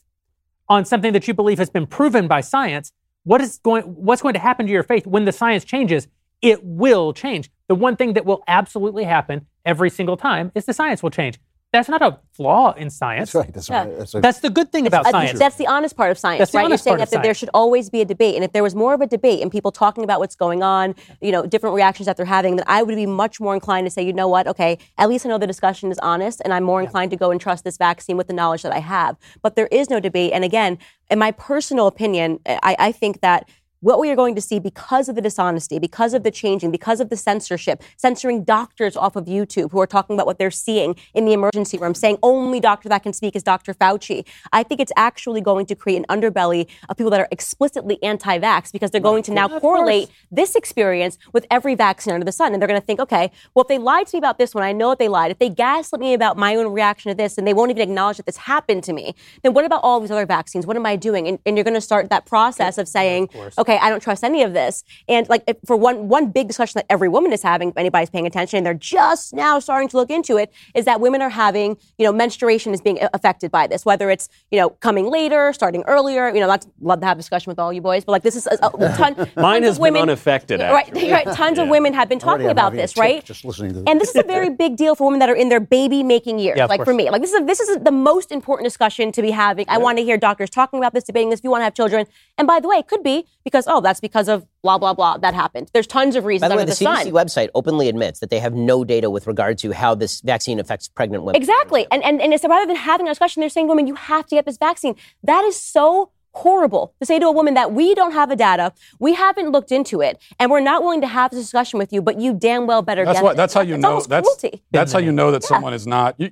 on something that you believe has been proven by science, what is going what's going to happen to your faith when the science changes? It will change. The one thing that will absolutely happen every single time is the science will change. That's not a flaw in science. That's right. That's Yeah. right. That's right. That's the good thing about Uh, science. That's the honest part of science, That's the right? You're honest saying part of that, that there should always be a debate, and if there was more of a debate and people talking about what's going on, you know, different reactions that they're having, then I would be much more inclined to say, you know what, okay, at least I know the discussion is honest, and I'm more inclined to go and trust this vaccine with the knowledge that I have. But there is no debate, and again, in my personal opinion, I, I think that what we are going to see because of the dishonesty, because of the changing, because of the censorship, censoring doctors off of YouTube who are talking about what they're seeing in the emergency room, saying only doctor that can speak is Dr. Fauci. I think it's actually going to create an underbelly of people that are explicitly anti-vax because they're going to now correlate this experience with every vaccine under the sun. And they're going to think, okay, well, if they lied to me about this one, I know that they lied. If they gaslit me about my own reaction to this and they won't even acknowledge that this happened to me, then what about all these other vaccines? What am I doing? And, and you're going to start that process of saying, of okay, I don't trust any of this. And like if, for one, one big discussion that every woman is having, if anybody's paying attention, and they're just now starting to look into it, is that women are having, you know, menstruation is being uh, affected by this, whether it's, you know, coming later, starting earlier. You know, I'd love to have a discussion with all you boys, but like this is a, a ton. Mine tons has of women, been unaffected. Right, right. Tons of women have been talking I'm about this, right? Just listening to this. And this is a very big deal for women that are in their baby making years. Yeah, of like for me, like this is a, this is the most important discussion to be having. I want to hear doctors talking about this, debating this. If you want to have children, and by the way, it could be because oh, that's because of blah blah blah that happened. There's tons of reasons. By the way, the the, CDC sun. website openly admits that they have no data with regard to how this vaccine affects pregnant women. Exactly. And, and, and it's rather than having a discussion, they're saying, women, you have to get this vaccine. That is so horrible to say to a woman that we don't have a data, we haven't looked into it, and we're not willing to have this discussion with you, but you damn well better That's get what. it. That's how you It's know. That's cruelty. that's how you know that someone is not. You,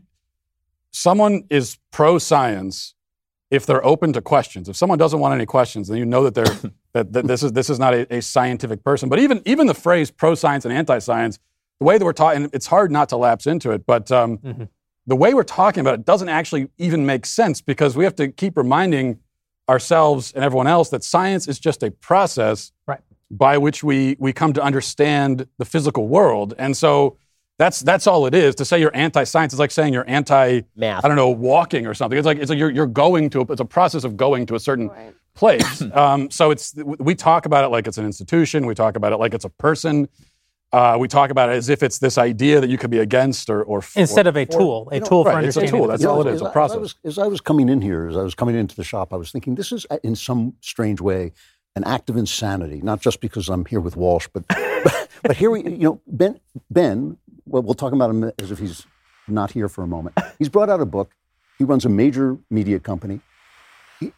someone is pro science if they're open to questions. If someone doesn't want any questions, then you know that they're that, that this is this is not a, a scientific person. But even even the phrase pro science and anti science, the way that we're talking, it's hard not to lapse into it. But um, Mhm. the way we're talking about it doesn't actually even make sense because we have to keep reminding ourselves and everyone else that science is just a process Right. by which we we come to understand the physical world. And so that's that's all it is. To say you're anti-science is like saying you're anti Math. I don't know walking or something. It's like it's like you're you're going to a, it's a process of going to a certain Right. place. um, so it's we talk about it like it's an institution. We talk about it like it's a person. Uh, we talk about it as if it's this idea that you could be against or or for. Instead of a tool, a you know, tool for right, it's a understanding. tool. That's You know, all it is, as a I- As process. I, was, as I was coming in here, as I was coming into the shop, I was thinking this is, in some strange way, an act of insanity. Not just because I'm here with Walsh, but but, but here we, you know, Ben Ben. Well, we'll talk about him as if he's not here for a moment. He's brought out a book. He runs a major media company. He,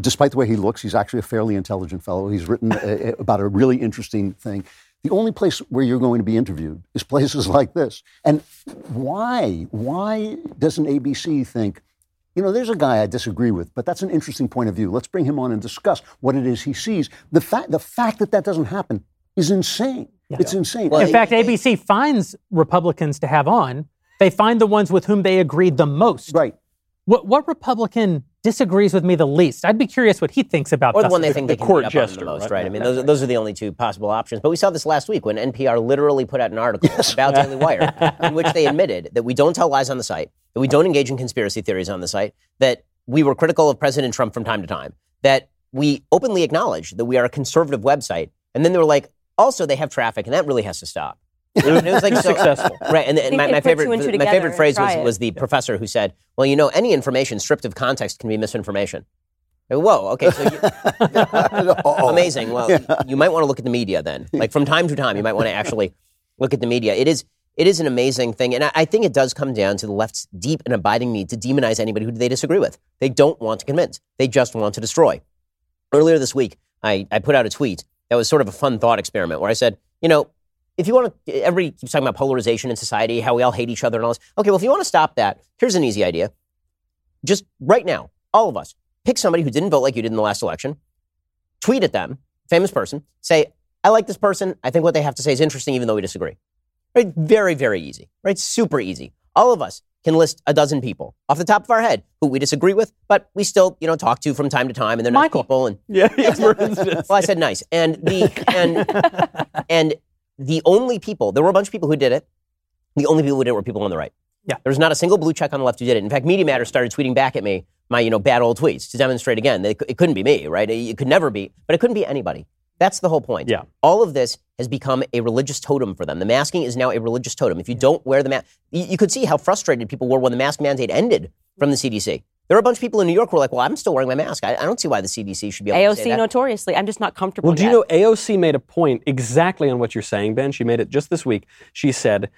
despite the way he looks, he's actually a fairly intelligent fellow. He's written a, about a really interesting thing. The only place where you're going to be interviewed is places like this. And why? Why doesn't ABC think, you know, there's a guy I disagree with, but that's an interesting point of view. Let's bring him on and discuss what it is he sees. The fact, the fact that that doesn't happen is insane. It's insane. Well, In it- fact, it- ABC finds Republicans to have on. They find the ones with whom they agree the most. right. What, what Republican disagrees with me the least? I'd be curious what he thinks about Or the one they think the they can court beat up on jester, the most, right? right? I mean, those, are- those are the only two possible options. But we saw this last week when NPR literally put out an article about Daily Wire in which they admitted that we don't tell lies on the site, that we don't engage in conspiracy theories on the site, that we were critical of President Trump from time to time, that we openly acknowledge that we are a conservative website. And then they were like, also, they have traffic, and that really has to stop. And it was like so, Successful. right? And, and think my, they my favorite, my together favorite phrase was, was the professor who said, "Well, you know, any information stripped of context can be misinformation." Like, Whoa, okay, so you, amazing. Well, you might want to look at the media then. Like from time to time, you might want to actually look at the media. It is it is an amazing thing, and I, I think it does come down to the left's deep and abiding need to demonize anybody who they disagree with. They don't want to convince; they just want to destroy. Earlier this week, I, I put out a tweet that was sort of a fun thought experiment where I said, you know, if you want to, everybody keeps talking about polarization in society, how we all hate each other and all this. Okay, well, if you want to stop that, here's an easy idea. Just right now, all of us, pick somebody who didn't vote like you did in the last election, tweet at them, famous person, say, I like this person. I think what they have to say is interesting, even though we disagree. Right? Very, very easy. Right? Super easy. All of us can list a dozen people off the top of our head who we disagree with, but we still, you know, talk to from time to time, and they're nice Michael. people. And Yeah, yeah, for instance. well, I said nice, and the and and the only people there were a bunch of people who did it. The only people who did it were people on the right. Yeah. there was not a single blue check on the left who did it. In fact, Media Matters started tweeting back at me my you know bad old tweets to demonstrate again that it, it couldn't be me, right? It, it could never be, but it couldn't be anybody. That's the whole point. Yeah. All of this has become a religious totem for them. The masking is now a religious totem. If you don't wear the mask, you, you could see how frustrated people were when the mask mandate ended from the CDC. There were a bunch of people in New York who were like, "Well, I'm still wearing my mask. I, I don't see why the CDC should be able to say AOC that." notoriously, I'm just not comfortable. Well, do you know AOC made a point exactly on what you're saying, Ben? She made it just this week. She said,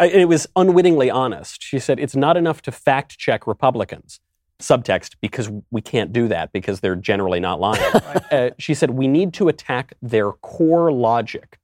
it was unwittingly honest. She said, it's not enough to fact check Republicans. Subtext, because we can't do that because they're generally not lying. uh, she said, we need to attack their core logic.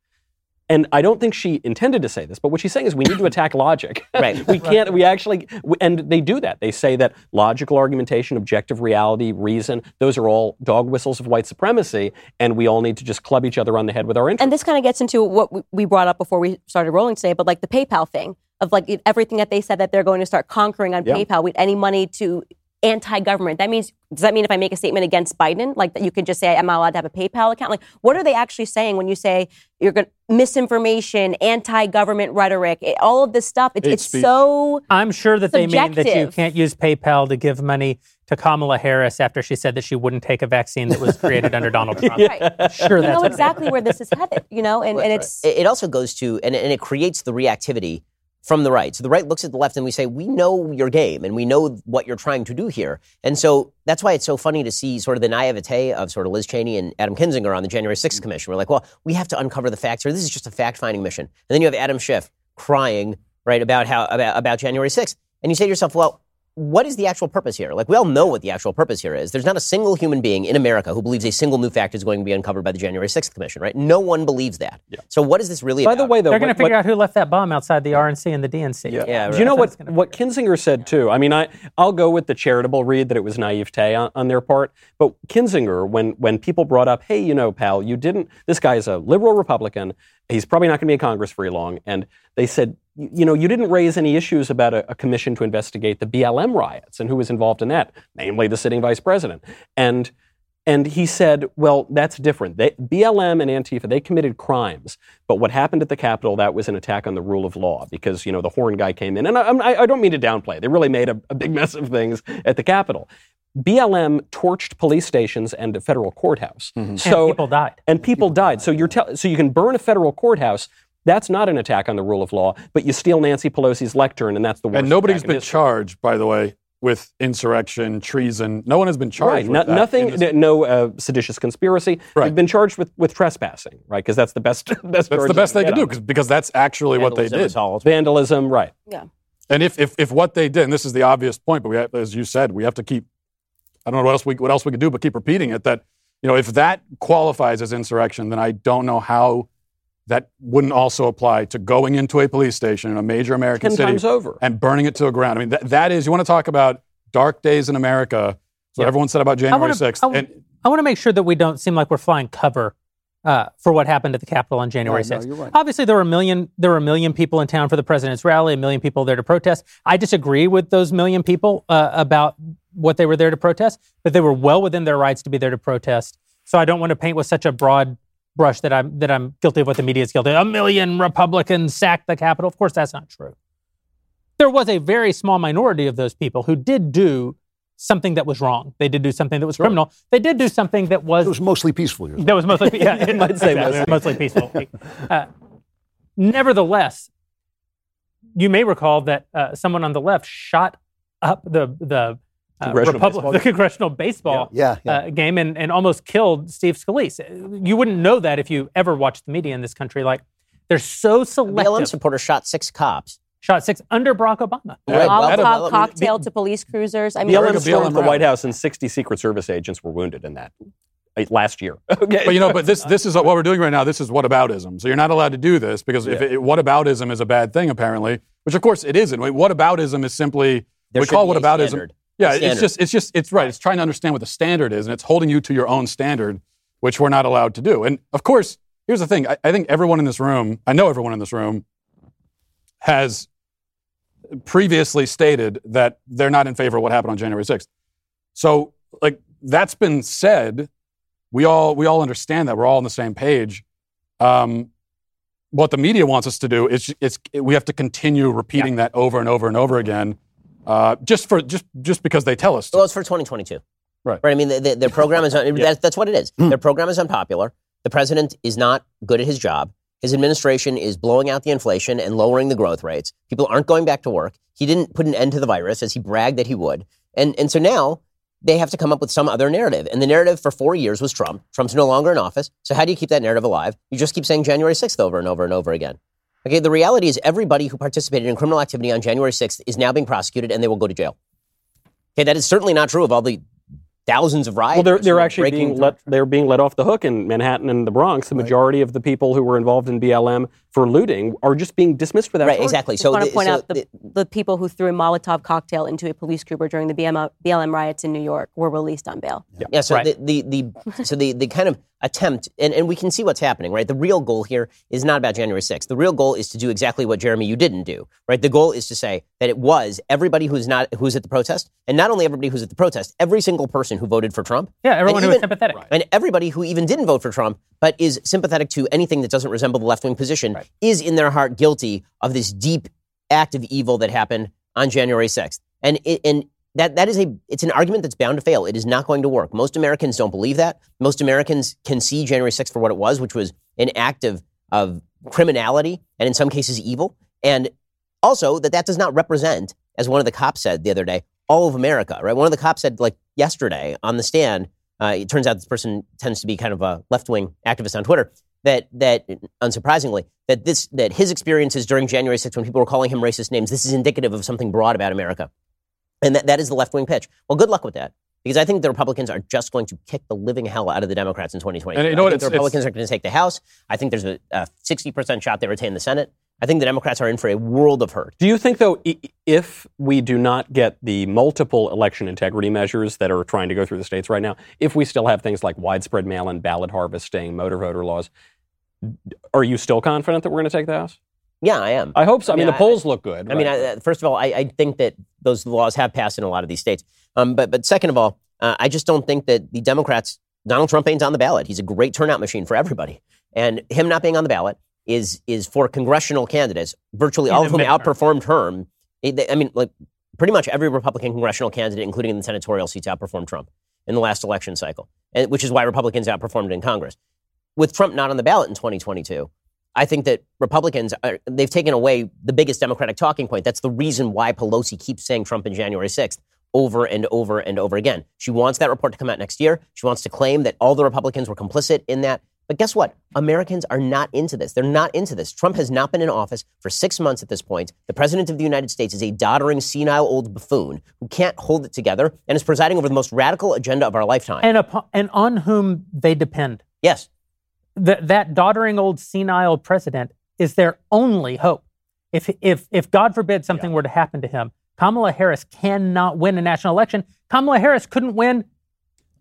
And I don't think she intended to say this, but what she's saying is we need to attack logic. Right. we can't, we actually, and they do that. They say that logical argumentation, objective reality, reason, those are all dog whistles of white supremacy, and we all need to just club each other on the head with our interests. And this kind of gets into what we- we brought up before we started rolling today, but like the PayPal thing of like everything that they said that they're going to start conquering on Yeah. PayPal with any money to anti-government. That means does that mean if I make a statement against Biden, like that you could just say I'm not allowed to have a PayPal account? Like what are they actually saying when you say you're going misinformation, anti-government rhetoric, it- all of this stuff? It's, Hate it's speech. so I'm sure that they mean that you can't use PayPal to give money to Kamala Harris after she said that she wouldn't take a vaccine that was created under Donald Trump. right. Sure, You that's know what exactly where this is headed, you know, and, and it's it, it also goes to and, and it creates the reactivity from the right. So the right looks at the left and we say, we know your game and we know what you're trying to do here. And so that's why it's so funny to see sort of the naivete of sort of Liz Cheney and Adam Kinzinger on the January 6th mm-hmm. Commission. We're like, well, we have to uncover the facts here. This is just a fact finding mission. And then you have Adam Schiff crying, right, about how about, about January 6th. And you say to yourself, well, what is the actual purpose here? Like, we all know what the actual purpose here is. There's not a single human being in America who believes a single new fact is going to be uncovered by the January 6th Commission, right? No one believes that. So, what is this really By about? the way, though, They're going to what- figure out who left that bomb outside the RNC and the DNC. Yeah. Yeah, Do you know That's what, gonna- what Kinzinger said too? I mean, I, I'll go with the charitable read that it was naivete on, on their part. But Kinzinger, when, when people brought up, hey, you know, pal, you didn't, this guy is a liberal Republican. He's probably not going to be in Congress very long. And they said, you, know, you didn't raise any issues about a, a commission to investigate the BLM riots and who was involved in that, namely the sitting vice president. And and he said, well, that's different. They, BLM and Antifa, they committed crimes. But what happened at the Capitol, that was an attack on the rule of law because, you know, the horn guy came in. And I, I, I don't mean to downplay. They really made a, a big mess of things at the Capitol. BLM torched police stations and a federal courthouse. Mm-hmm. and So, people died. and people died. So you're tell, so you can burn a federal courthouse. That's not an attack on the rule of law, but you steal Nancy Pelosi's lectern, and that's the worst. And nobody's been charged, by the way, with insurrection, treason. No one has been charged Right. with No- that. nothing. in No uh, seditious conspiracy. Right. They've been charged with, with trespassing, right? Because that's the best. best That's the best they can do because because that's actually what they did. assault. Vandalism, right? Yeah. And if, if if what they did, and this is the obvious point, but we have, as you said, we have to keep. I don't know what else we what else we could do, but keep repeating it. That you know, if that qualifies as insurrection, then I don't know how that wouldn't also apply to going into a police station in a major American Ten city times over. and burning it to the ground. I mean, that, that is you want to talk about dark days in America. So Yeah. everyone said about I January wanna- sixth, I wanna- and I want to make sure that we don't seem like we're flying cover uh, for what happened at the Capitol on January No, no, 6th. you're right. Obviously, there were a million there were a million people in town for the president's rally, a million people there to protest. I disagree with those million people uh, about what they were there to protest, but they were well within their rights to be there to protest. So I don't want to paint with such a broad brush that I'm that I'm guilty of what the media is guilty. of. A million Republicans sacked the Capitol. Of course, that's not true. There was a very small minority of those people who did do something that was wrong. They did do something that was criminal. They did do something that was It was mostly peaceful. you're that was mostly yeah, it might say exactly, mostly peaceful. Uh, nevertheless, you may recall that uh, someone on the left shot up the the Congressional Republic- the congressional baseball Yeah, yeah. Uh, game and, and almost killed Steve Scalise. You wouldn't know that if you ever watched the media in this country. Like they're so selective. BLM selective. supporter shot six cops. Shot six under Barack Obama. Right, well, Molotov well, cocktail to police cruisers. I mean, During BLM a stormed BLM the White. House, and 60 Secret Service agents were wounded in that uh, last year. Okay. But you know, but this this is what we're doing right now. This is whataboutism. So you're not allowed to do this because if it, whataboutism is a bad thing, apparently, which of course it isn't. Wait, Whataboutism is simply There we should call be a whataboutism. standard. Yeah, it's just it's just it's right. It's trying to understand what the standard is, and it's holding you to your own standard, which we're not allowed to do. And of course, here's the thing. I, I think everyone in this room, I know everyone in this room, has previously stated that they're not in favor of what happened on January 6th. So, like that's been said, we all we all understand that we're all on the same page. Um, what the media wants us to do is it's we have to continue repeating that over and over and over again, uh, just for just just because they tell us to. Well, it's for 2022. Right. Right. I mean, the, the, their program is un- that's, that's what it is. Their program is unpopular. The president is not good at his job. His administration is blowing out the inflation and lowering the growth rates. People aren't going back to work. He didn't put an end to the virus as he bragged that he would. And and so now they have to come up with some other narrative. And the narrative for four years was Trump. Trump's no longer in office. So how do you keep that narrative alive? You just keep saying January 6th over and over and over again. Okay, the reality is everybody who participated in criminal activity on January 6th is now being prosecuted and they will go to jail. Okay, that is certainly not true of all the thousands of riots. Well, they're, they're actually being let they're being let off the hook in Manhattan and the Bronx. The majority of the people who were involved in BLM for looting are just being dismissed without Right, charge. exactly. just So, want to point so out the, the people who threw a Molotov cocktail into a police cruiser during the BM, BLM riots in New York were released on bail. Yeah, so Right. the, the, the so the, the kind of attempt and, and we can see what's happening, right? The real goal here is not about January 6th. The real goal is to do exactly what Jeremy you didn't do, right? The goal is to say that it was everybody who's not who's at the protest, and not only everybody who's at the protest, every single person who voted for Trump. Yeah, everyone who was even- sympathetic. And everybody who even didn't vote for Trump, but is sympathetic to anything that doesn't resemble the left wing position, is in their heart guilty of this deep act of evil that happened on January 6th. And it, and that that is a it's an argument that's bound to fail. It is not going to work. Most Americans don't believe that. Most Americans can see January 6th for what it was, which was an act of of criminality and in some cases evil. And also that that does not represent, as one of the cops said the other day, all of America. Right? One of the cops said like yesterday on the stand. Uh, it turns out this person tends to be kind of a left wing activist on Twitter. That that unsurprisingly that this that his experiences during January 6th when people were calling him racist names. This is indicative of something broad about America. And that, that is the left wing pitch. Well, good luck with that. Because I think the Republicans are just going to kick the living hell out of the Democrats in 2020. And you know I what? think the Republicans are going to take the House. I think there's a, a 60% shot they retain the Senate. I think the Democrats are in for a world of hurt. Do you think, though, if we do not get the multiple election integrity measures that are trying to go through the states right now, if we still have things like widespread mail in ballot harvesting, motor voter laws, are you still confident that we're going to take the House? Yeah, I am. I hope so. I, mean, mean, the I- polls look good. I mean. I, first of all, I, I think that those laws have passed in a lot of these states. Um, but but second of all, uh, I just don't think that the Democrats, Donald Trump ain't on the ballot. He's a great turnout machine for everybody, and him not being on the ballot is is for congressional candidates, virtually In all of whom midterm. outperformed Herm. I mean, like pretty much every Republican congressional candidate, including in the senatorial seats, outperformed Trump in the last election cycle, and, which is why Republicans outperformed in Congress. With Trump not on the ballot in 2022, I think that Republicans are, they've taken away the biggest Democratic talking point. That's the reason why Pelosi keeps saying Trump in January 6th over and over and over again. She wants that report to come out next year. She wants to claim that all the Republicans were complicit in that. But guess what? Americans are not into this. They're not into this. Trump has not been in office for six months at this point. The president of the United States is a doddering, senile old buffoon who can't hold it together and is presiding over the most radical agenda of our lifetime. And, upon, and on whom they depend. yes. That that doddering old senile president is their only hope. If, if, if God forbid something were to happen to him, Kamala Harris cannot win a national election. Kamala Harris couldn't win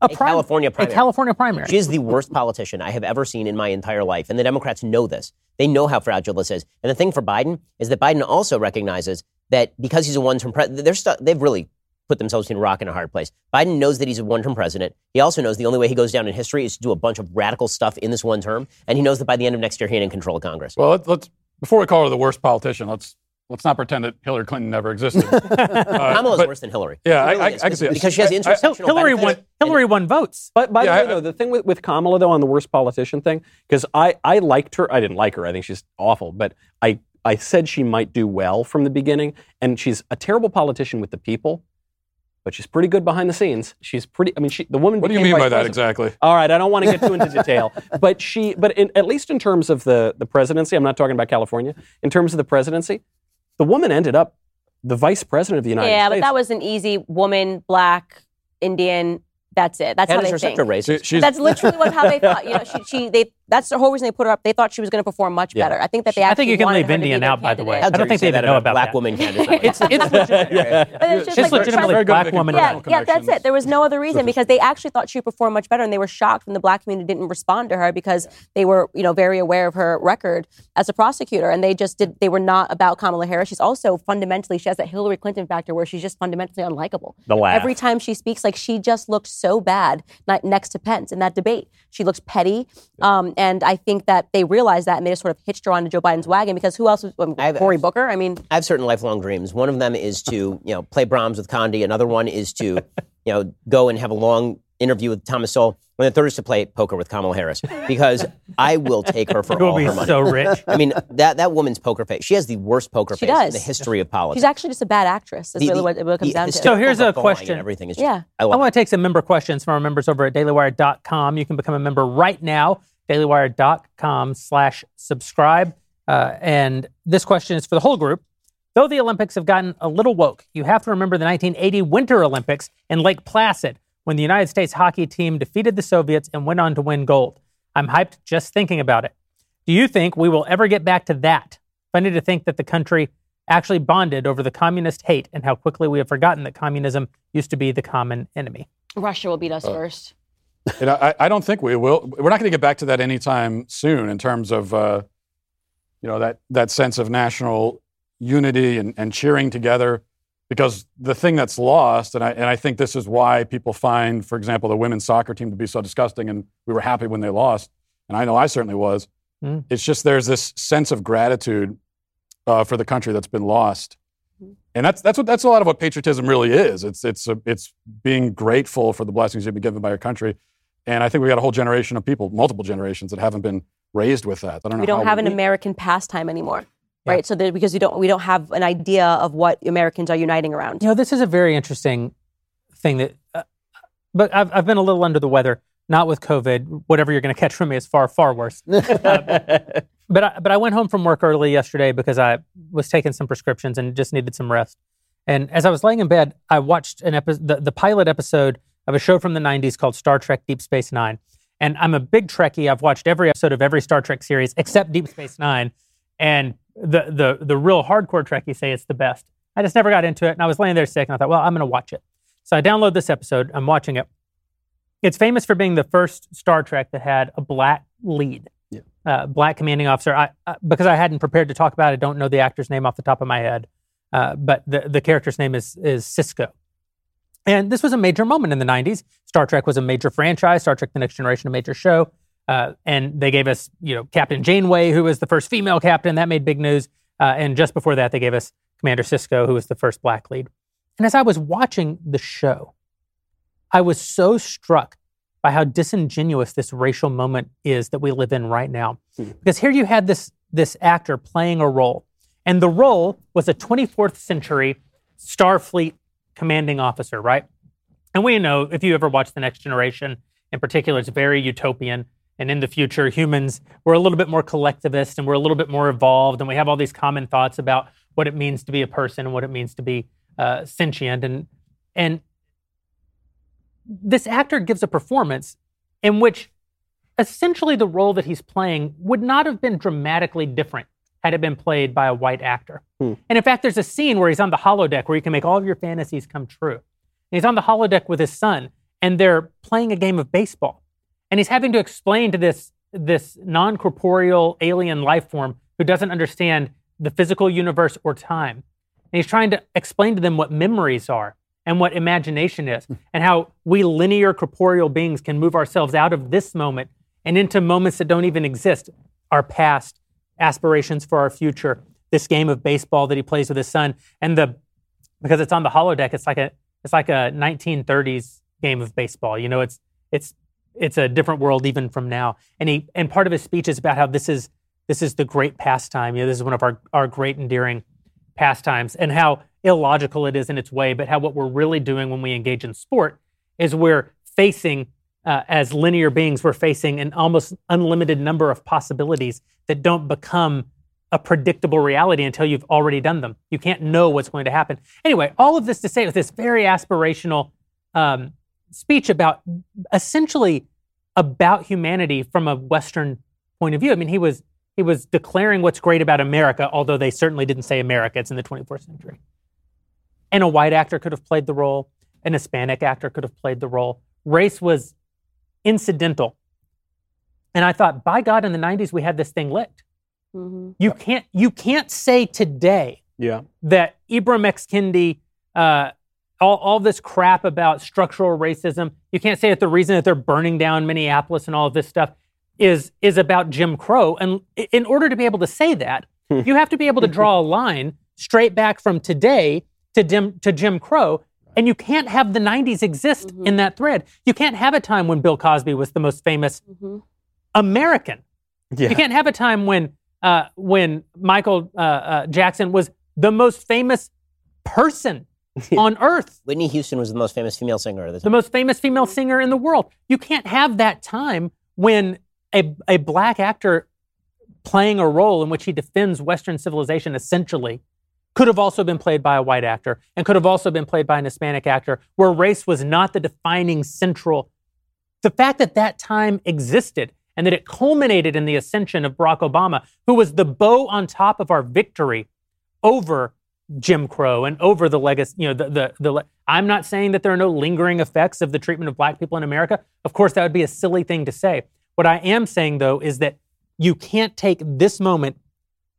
a, A prim- California A primary. California primary. She is the worst politician I have ever seen in my entire life. And the Democrats know this. They know how fragile this is. And the thing for Biden is that Biden also recognizes that because he's a one term president, they're stu- they've really put themselves in a rock and a hard place. Biden knows that he's a one term president. He also knows the only way he goes down in history is to do a bunch of radical stuff in this one term. And he knows that by the end of next year, he ain't in control of Congress. Well, let, let's before we call her the worst politician, let's let's not pretend that Hillary Clinton never existed. Uh, Kamala's but- worse than Hillary. Yeah, really I- is, I can see it. Because she has I- I- intersectional Hil- Hillary won. Hillary won votes. But by Yeah, the way, I- though, the thing with, with Kamala, though, on the worst politician thing, because I, I liked her. I didn't like her. I think she's awful. But I, I said she might do well from the beginning. And she's a terrible politician with the people, but she's pretty good behind the scenes. She's pretty, I mean, she, the woman what do you mean by vice that president. exactly? All right, I don't want to get too into detail, but she, but in, at least in terms of the the presidency, I'm not talking about California. In terms of the presidency, the woman ended up the vice president of the United yeah, States. Yeah, but that was an easy woman, black, Indian. That's it. That's how Candace they are such think. a racist. She- she's- That's literally what how they thought. You know, she, she they that's the whole reason they put her up. They thought she was going to perform much Yeah. better. I think that they I actually think you can wanted leave her to be Indian their out, by the way. candidate. I don't you think say they that even know a about black that. woman candidate. It's it's legitimate. But it's just She's like legitimately trying to- Very good black woman. Yeah, yeah, that's it. There was no other reason because they actually thought she performed much better, and they were shocked when the black community didn't respond to her because they were, you know, very aware of her record as a prosecutor, and they just did. They were not about Kamala Harris. She's also fundamentally she has that Hillary Clinton factor where she's just fundamentally unlikable. The laugh. Every time she speaks, like she just looked so bad next to Pence in that debate. She looks petty, um, and I think that they realized that and they just sort of hitched her onto Joe Biden's wagon because who else was um, I've- Cory Booker? I mean, I have certain lifelong dreams. One of them is to, you know, play Brahms with Condi. Another one is to, you know, go and have a long interview with Thomas Sowell. And the third is to play poker with Kamala Harris because I will take her for You all be her money. so rich. I mean, that, that woman's poker face. She has the worst poker She face in the history of politics. she's actually just a bad actress. That's The- really the- what it what comes the down to. So here's a question. Everything is just, Yeah. I I want to take some member questions from our members over at dailywire.com. You can become a member right now, dailywire.com slash subscribe. Uh, and this question is for the whole group. Though the Olympics have gotten a little woke, you have to remember the 1980 Winter Olympics in Lake Placid when the United States hockey team defeated the Soviets and went on to win gold. I'm hyped just thinking about it. Do you think we will ever get back to that? Funny to think that the country actually bonded over the communist hate and how quickly we have forgotten that communism used to be the common enemy. Russia will beat us Uh, first. Know, I, I don't think we will. We're not going to get back to that anytime soon in terms of, uh, you know, that, that sense of national unity and, and cheering together. Because the thing that's lost, and I, and I think this is why people find, for example, the women's soccer team to be so disgusting, and we were happy when they lost, and I know I certainly was. Mm. It's just there's this sense of gratitude uh, for the country that's been lost. And that's that's what that's a lot of what patriotism really is. It's it's a, it's being grateful for the blessings you've been given by your country. And I think we got a whole generation of people, multiple generations, that haven't been raised with that. I don't know. We don't how have an we- American pastime anymore, Yeah. right? So that because we don't we don't have an idea of what Americans are uniting around. You know, this is a very interesting thing that, uh, but I've, I've been a little under the weather, not with COVID. Whatever you're going to catch from me is far, far worse. Uh, but I, but I went home from work early yesterday because I was taking some prescriptions and just needed some rest. And as I was laying in bed, I watched an episode, the, the pilot episode of a show from the 90s called Star Trek Deep Space Nine. And I'm a big Trekkie. I've watched every episode of every Star Trek series except Deep Space Nine. And the, the, the real hardcore Trekkies say it's the best. I just never got into it. And I was laying there sick and I thought, well, I'm going to watch it. So I download this episode. I'm watching it. It's famous for being the first Star Trek that had a black lead, Yeah. uh, black commanding officer. I, uh, because I hadn't prepared to talk about it, I don't know the actor's name off the top of my head. Uh, but the, the character's name is, is Sisko. And this was a major moment in the 90s. Star Trek was a major franchise, Star Trek The Next Generation, a major show. Uh, and they gave us, you know, Captain Janeway, who was the first female captain. That made big news. Uh, and just before that, they gave us Commander Sisko, who was the first black lead. And as I was watching the show, I was so struck by how disingenuous this racial moment is that we live in right now. Because here you had this, this actor playing a role, and the role was a 24th century Starfleet commanding officer, right? And we know if you ever watch The Next Generation, in particular, it's very utopian. And in the future, humans, we're a little bit more collectivist and we're a little bit more evolved, and we have all these common thoughts about what it means to be a person and what it means to be uh, sentient. And, and this actor gives a performance in which essentially the role that he's playing would not have been dramatically different had it been played by a white actor. Hmm. And in fact, there's a scene where he's on the holodeck where you can make all of your fantasies come true. And he's on the holodeck with his son, and they're playing a game of baseball. And he's having to explain to this, this non corporeal alien life form who doesn't understand the physical universe or time. And he's trying to explain to them what memories are and what imagination is, and how we linear corporeal beings can move ourselves out of this moment and into moments that don't even exist our past, aspirations for our future, this game of baseball that he plays with his son. And the because it's on the holodeck, it's like a it's like a 1930s game of baseball. You know, it's it's it's a different world even from now. And he and part of his speech is about how this is this is the great pastime. You know, this is one of our our great endearing pastimes, and how illogical it is in its way, but how what we're really doing when we engage in sport is we're facing uh, as linear beings, we're facing an almost unlimited number of possibilities that don't become a predictable reality until you've already done them. You can't know what's going to happen. Anyway, all of this to say, with this very aspirational um, speech about essentially about humanity from a Western point of view. I mean, he was he was declaring what's great about America, although they certainly didn't say America. It's in the 24th century. And a white actor could have played the role. An Hispanic actor could have played the role. Race was incidental. And I thought, by God, in the 90s, we had this thing licked. Mhm. You can't, you can't say today Yeah. that Ibram X. Kendi, uh, all, all this crap about structural racism, you can't say that the reason that they're burning down Minneapolis and all of this stuff is, is about Jim Crow. And in order to be able to say that, you have to be able to draw a line straight back from today to Jim, to Jim Crow. And you can't have the 90s exist in that thread. You can't have a time when Bill Cosby was the most famous Mhm. American. Yeah. You can't have a time when uh, when Michael uh, uh, Jackson was the most famous person on earth, Whitney Houston was the most famous female singer of the the most famous female singer in the world. You can't have that time when a, a black actor playing a role in which he defends Western civilization essentially could have also been played by a white actor and could have also been played by an Hispanic actor, where race was not the defining central. The fact that that time existed and that it culminated in the ascension of Barack Obama, who was the bow on top of our victory over Jim Crow and over the legacy, you know, the, the, the, I'm not saying that there are no lingering effects of the treatment of black people in America. Of course, that would be a silly thing to say. What I am saying, though, is that you can't take this moment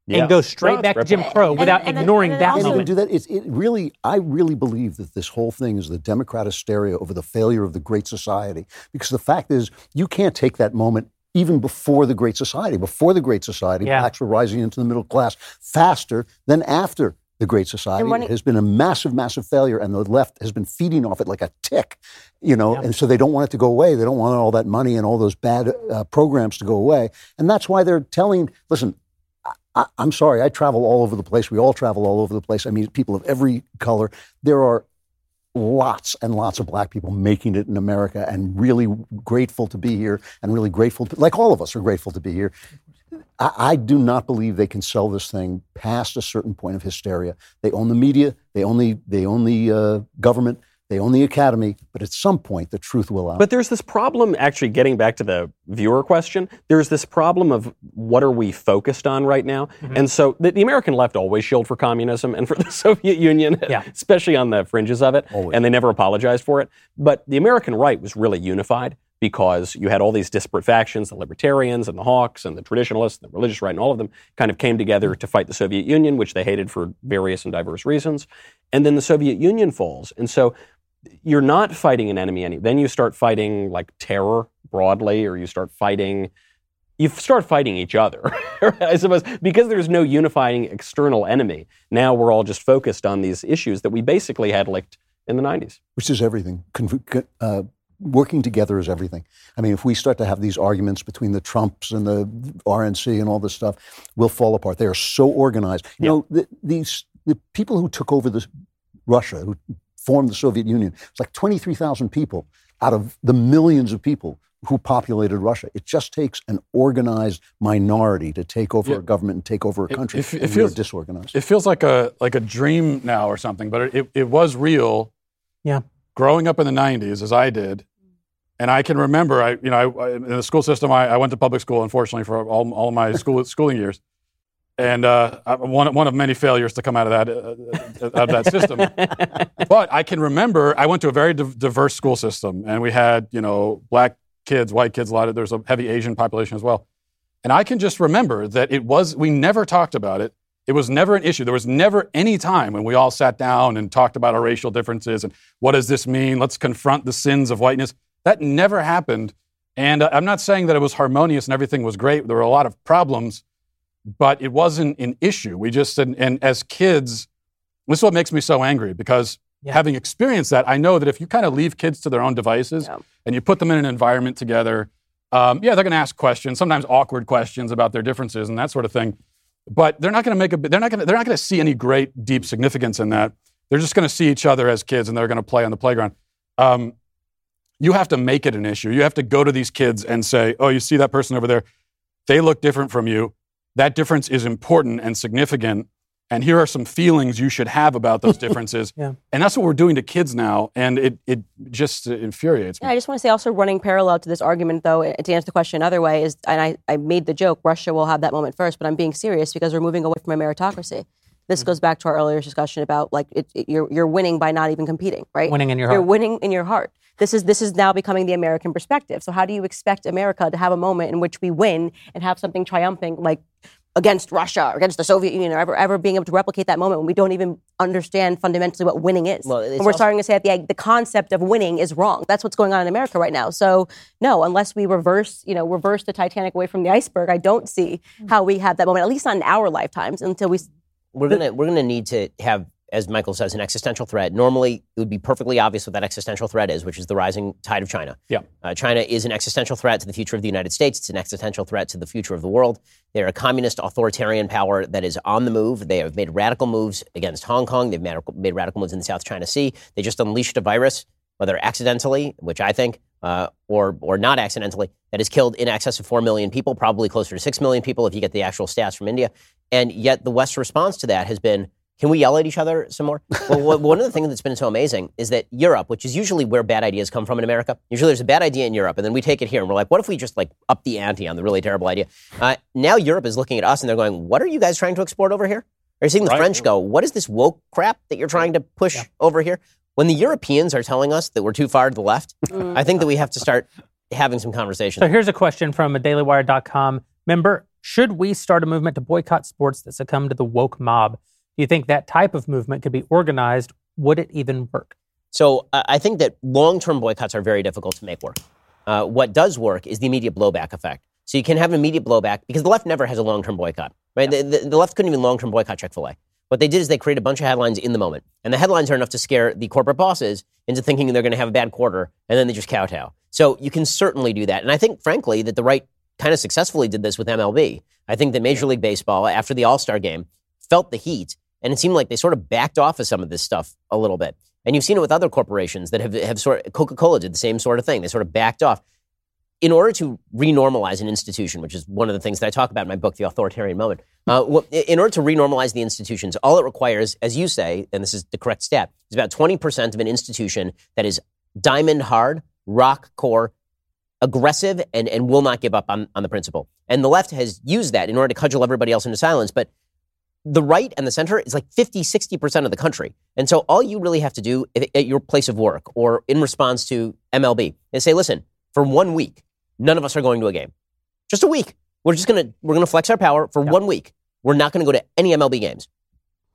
Yeah. and go straight No, back to Jim. Crow And- without and then- ignoring and then that also- Can't even moment. do that. It's, it really, I really believe that this whole thing is the Democrat hysteria over the failure of the Great Society. Because the fact is, you can't take that moment even before the Great Society. Before the Great Society, Yeah. blacks were rising into the middle class faster than after the Great Society. And when It it- has been a massive, massive failure, and the left has been feeding off it like a tick. You know, Yeah. and so they don't want it to go away. They don't want all that money and all those bad uh, programs to go away, and that's why they're telling. Listen, I, I'm sorry, I travel all over the place. We all travel all over the place. I mean, people of every color. There are lots and lots of black people making it in America and really grateful to be here and really grateful, to, like all of us are grateful to be here. I, I do not believe they can sell this thing past a certain point of hysteria. They own the media, they own the, they own the uh, government, they own the academy, but at some point the truth will out. But there's this problem, actually, getting back to the viewer question, there's this problem of what are we focused on right now? Mm-hmm. And so the, the American left always shielded for communism and for the Soviet Union, Yeah. especially on the fringes of it, Always. and they never apologized for it. But the American right was really unified because you had all these disparate factions, the libertarians and the hawks and the traditionalists, and the religious right, and all of them kind of came together to fight the Soviet Union, which they hated for various and diverse reasons. And then the Soviet Union falls. And so you're not fighting an enemy any then you start fighting like terror broadly or you start fighting you start fighting each other i suppose because there's no unifying external enemy now we're all just focused on these issues that we basically had licked in the 90s which is everything. Con- con- uh, working together is everything. I mean, if we start to have these arguments between the Trumps and the RNC and all this stuff, we'll fall apart. They are so organized. You know, the, these the people who took over this Russia, who formed the Soviet Union, it's like twenty three thousand people out of the millions of people who populated Russia. It just takes an organized minority to take over Yeah. a government and take over a country. it fe- it and we are feels- disorganized. It feels like a like a dream now or something, but it, it was real. Yeah. Growing up in the '90s, as I did, and I can remember, I you know, I, I- in the school system, I, I went to public school, unfortunately, for all, all of my school schooling years, and uh, one one of many failures to come out of that uh, out of that system. but I can remember, I went to a very div- diverse school system, and we had you know black kids, white kids, a lot of there's a heavy Asian population as well. And I can just remember that it was, we never talked about it. It was never an issue. There was never any time when we all sat down and talked about our racial differences and what does this mean? Let's confront the sins of whiteness. That never happened. And uh, I'm not saying that it was harmonious and everything was great. There were a lot of problems, but it wasn't an issue. We just, and, and as kids, this is what makes me so angry because Yeah. having experienced that, I know that if you kind of leave kids to their own devices Yeah. and you put them in an environment together, um, yeah, they're going to ask questions, sometimes awkward questions about their differences and that sort of thing. But they're not going to make a. They're not going to. They're not going to see any great deep significance in that. They're just going to see each other as kids and they're going to play on the playground. Um, you have to make it an issue. You have to go to these kids and say, "Oh, you see that person over there? They look different from you. That difference is important and significant. And here are some feelings you should have about those differences." Yeah. And that's what we're doing to kids now, and it it just infuriates me. Yeah, I just want to say, also running parallel to this argument, though, to answer the question another way is, and I, I made the joke, Russia will have that moment first, but I'm being serious because we're moving away from a meritocracy. This Mm-hmm. goes back to our earlier discussion about like it, it- you're you're winning by not even competing, right? Winning in your You're winning in your heart. This is this is now becoming the American perspective. So how do you expect America to have a moment in which we win and have something triumphing like against Russia or against the Soviet Union or ever ever being able to replicate that moment when we don't even understand fundamentally what winning is? Well, and we're also- starting to say that the the concept of winning is wrong. That's what's going on in America right now. So no, unless we reverse, you know, reverse the Titanic away from the iceberg, I don't see mm. how we have that moment. At least not in our lifetimes until we. we're gonna we're gonna need to have, as Michael says, an existential threat. Normally, it would be perfectly obvious what that existential threat is, which is the rising tide of China. Yeah. Uh, China is an existential threat to the future of the United States. It's an existential threat to the future of the world. They're a communist authoritarian power that is on the move. They have made radical moves against Hong Kong. They've made, made radical moves in the South China Sea. They just unleashed a virus, whether accidentally, which I think, uh, or or not accidentally, that has killed in excess of four million people, probably closer to six million people if you get the actual stats from India. And yet, the West's response to that has been, "Can we yell at each other some more?" well, one of the things that's been so amazing is that Europe, which is usually where bad ideas come from in America, usually there's a bad idea in Europe, and then we take it here and we're like, "What if we just like up the ante on the really terrible idea?" Uh, now Europe is looking at us and they're going, "What are you guys trying to export over here?" Are you seeing the Right. French go, "What is this woke crap that you're trying to push over here?" When the Europeans are telling us that we're too far to the left, I think that we have to start having some conversations. So here's a question from a dailywire.com member. Should we start a movement to boycott sports that succumb to the woke mob? Do you think that type of movement could be organized? Would it even work? So uh, I think that long-term boycotts are very difficult to make work. Uh, what does work is the immediate blowback effect. So you can have an immediate blowback because the left never has a long-term boycott. Right? The, the, the left couldn't even long-term boycott Chick-fil-A. What they did is they created a bunch of headlines in the moment, and the headlines are enough to scare the corporate bosses into thinking they're going to have a bad quarter, and then they just kowtow. So you can certainly do that, and I think, frankly, that the right kind of successfully did this with MLB. I think that Major League Baseball, after the All Star game, felt the heat, and it seemed like they sort of backed off of some of this stuff a little bit. And you've seen it with other corporations that have, have sort of, Coca Cola did the same sort of thing. They sort of backed off. in order to renormalize an institution, which is one of the things that I talk about in my book, The Authoritarian Moment, uh, in order to renormalize the institutions, all it requires, as you say, and this is the correct stat, is about 20% of an institution that is diamond hard, rock core, aggressive, and, and will not give up on, on the principle. And the left has used that in order to cudgel everybody else into silence. But the right and the center is like 50, 60% of the country. And so all you really have to do at your place of work or in response to MLB is say, listen, for one week, none of us are going to a game. Just a week. We're just going to, we're going to flex our power for one week. We're not going to go to any MLB games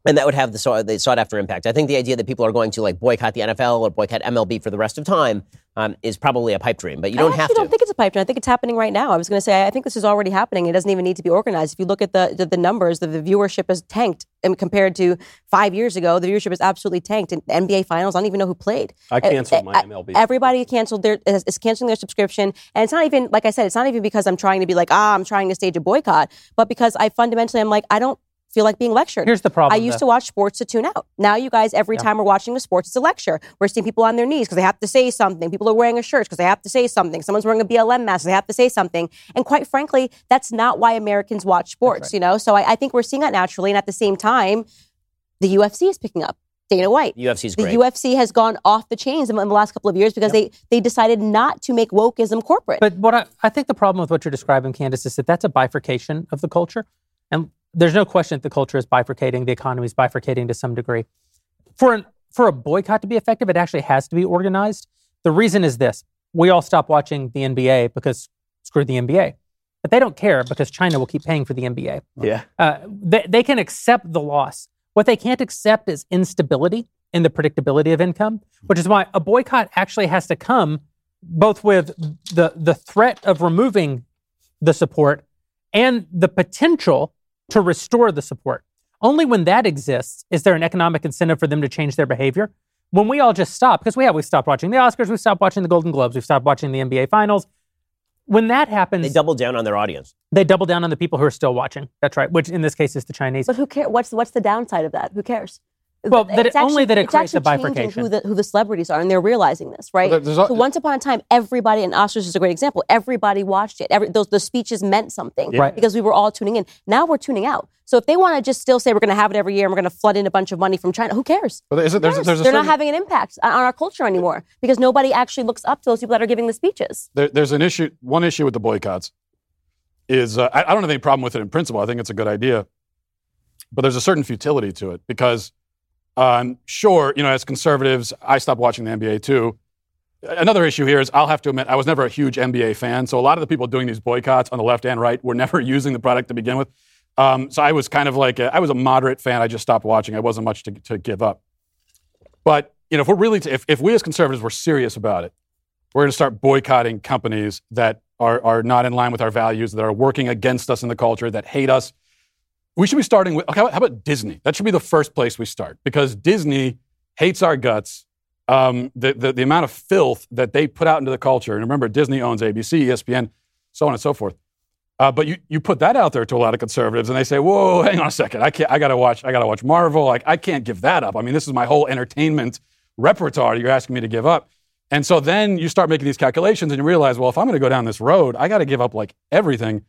and that would have the, sought, the sought after impact. I think the idea that people are going to like boycott the NFL or boycott MLB for the rest of time um, is probably a pipe dream, but you don't have to. I don't think it's a pipe dream. I think it's happening right now. I was going to say I think this is already happening. It doesn't even need to be organized. If you look at the the, the numbers, the, the, viewership has tanked, and compared to five years ago, the viewership has absolutely tanked. In NBA Finals, I don't even know who played. I canceled my MLB. Everybody canceled their is, is canceling their subscription, and it's not even like I said. It's not even because I'm trying to be like ah, I'm trying to stage a boycott, but because I fundamentally I'm like I don't feel like being lectured. Here's the problem. I used to watch sports to tune out. Now you guys, every yeah. time we're watching the sports, it's a lecture. We're seeing people on their knees because they have to say something. People are wearing a shirt because they have to say something. Someone's wearing a BLM mask, they have to say something. And quite frankly, that's not why Americans watch sports, right. you know? So I, I think we're seeing that naturally. And at the same time, the UFC is picking up. Dana White. UFC's the great. UFC has gone off the chains in the last couple of years because yep. they they decided not to make wokeism corporate. But what I, I think the problem with what you're describing, Candace, is that that's a bifurcation of the culture. And there's no question that the culture is bifurcating, the economy is bifurcating to some degree. For an for a boycott to be effective, it actually has to be organized. The reason is this: we all stop watching the NBA because screw the NBA, but they don't care because China will keep paying for the NBA. Yeah, uh, they, they can accept the loss. What they can't accept is instability in the predictability of income, which is why a boycott actually has to come both with the the threat of removing the support and the potential to restore the support. Only when that exists is there an economic incentive for them to change their behavior. When we all just stop, because we have, we've stopped watching the Oscars, we've stopped watching the Golden Globes, we've stopped watching the NBA Finals. When that happens, they double down on their audience. They double down on the people who are still watching. That's right, which in this case is the Chinese. But who cares? What's what's the downside of that? Who cares? Well, that it, only that it creates a bifurcation. Who the, who the celebrities are, and they're realizing this, right? Well, so once upon a time, everybody, and Oscars is a great example. Everybody watched it. Every, those the speeches meant something, right? Because we were all tuning in. Now we're tuning out. So if they want to just still say we're going to have it every year and we're going to flood in a bunch of money from China, who cares? Well, it, there's, there's They're certain, not having an impact on our culture anymore because nobody actually looks up to those people that are giving the speeches. There, there's an issue. One issue with the boycotts is uh, I, I don't have any problem with it in principle. I think it's a good idea, but there's a certain futility to it because um, sure, you know, as conservatives, I stopped watching the NBA too. Another issue here is I'll have to admit I was never a huge NBA fan, so a lot of the people doing these boycotts on the left and right were never using the product to begin with. Um, so I was kind of like a, I was a moderate fan. I just stopped watching. I wasn't much to, to give up. But you know, if we're really to, if if we as conservatives were serious about it, we're going to start boycotting companies that are are not in line with our values, that are working against us in the culture, that hate us, we should be starting with, okay, how about Disney? That should be the first place we start because Disney hates our guts. Um, the, the, the amount of filth that they put out into the culture, and remember, Disney owns ABC, ESPN, so on and so forth. Uh, but you, you put that out there to a lot of conservatives, and they say, "Whoa, hang on a second, I can't. I gotta watch. I gotta watch Marvel. Like, I can't give that up. I mean, this is my whole entertainment repertoire. You're asking me to give up." And so then you start making these calculations, and you realize, well, if I'm going to go down this road, I got to give up like everything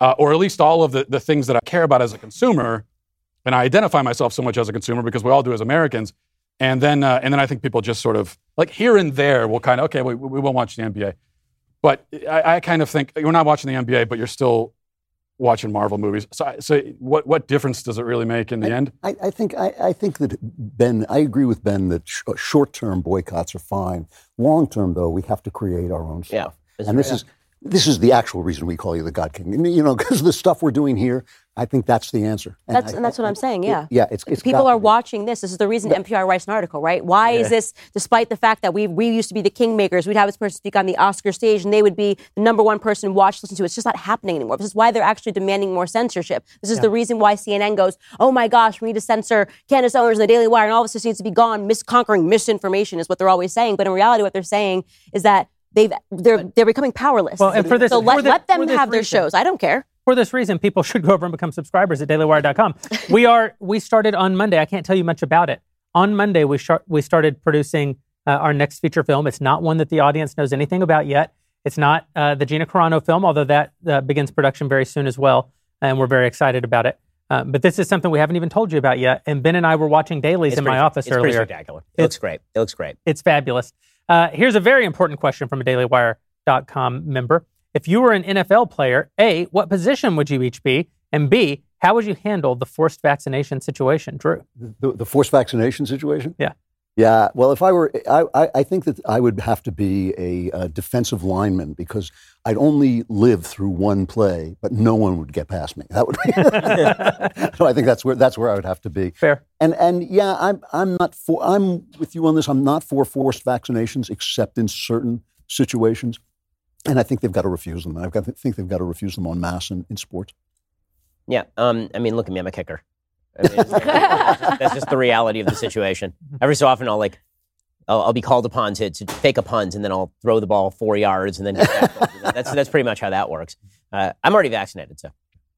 uh, or at least all of the, the things that I care about as a consumer. And I identify myself so much as a consumer because we all do as Americans. And then, uh, and then I think people just sort of like here and there will kind of okay, we, we won't watch the NBA, but I, I kind of think you're not watching the NBA, but you're still watching Marvel movies. So, so what what difference does it really make in the I, end? I, I think I, I, think that Ben, I agree with Ben that sh- short term boycotts are fine. Long term, though, we have to create our own stuff. Yeah, and this is this is the actual reason we call you the God King. You know, because the stuff we're doing here, I think that's the answer. And that's, I, and that's what I, am saying, yeah. It, yeah, it's, it's People are watching this. This is the reason yeah. NPR writes an article, right? Why yeah. is this, despite the fact that we we used to be the kingmakers, we'd have this person speak on the Oscar stage and they would be the number one person watch, listen to. It's just not happening anymore. This is why they're actually demanding more censorship. This is yeah. the reason why CNN goes, oh my gosh, we need to censor Candace Owens and the Daily Wire and all of this just needs to be gone. Misconquering misinformation is what they're always saying. But in reality, what they're saying is that They've they're they're becoming powerless. Well, and for this, so let, the, let them have their shows. I don't care. For this reason, people should go over and become subscribers at dailywire.com. we are we started on Monday. I can't tell you much about it. On Monday, we start we started producing uh, our next feature film. It's not one that the audience knows anything about yet. It's not uh, the Gina Carano film, although that uh, begins production very soon as well, and we're very excited about it. Um, but this is something we haven't even told you about yet. And Ben and I were watching dailies It's in my pretty- office it's pretty earlier. spectacular. It looks great. It looks great. It's fabulous. Uh, here's a very important question from a DailyWire.com member. If you were an NFL player, A, what position would you each be? And B, how would you handle the forced vaccination situation? Drew. The, the forced vaccination situation? Yeah. Yeah. Well, if I were, I, I, I think that I would have to be a, uh defensive lineman because I'd only live through one play, but no one would get past me. That would be. so I think that's where that's where I would have to be. Fair. And and yeah, I'm I'm not for. I'm with you on this. I'm not for forced vaccinations except in certain situations. And I think they've got to refuse them. I think they've got to refuse them on mass in, in sports. Yeah. Um, I mean, look at me. I'm a kicker. I mean, that's just the reality of the situation. Every so often, I'll like, I'll, I'll be called upon to, to fake a punt, and then I'll throw the ball four yards, and then that's that's pretty much how that works. Uh, I'm already vaccinated, so.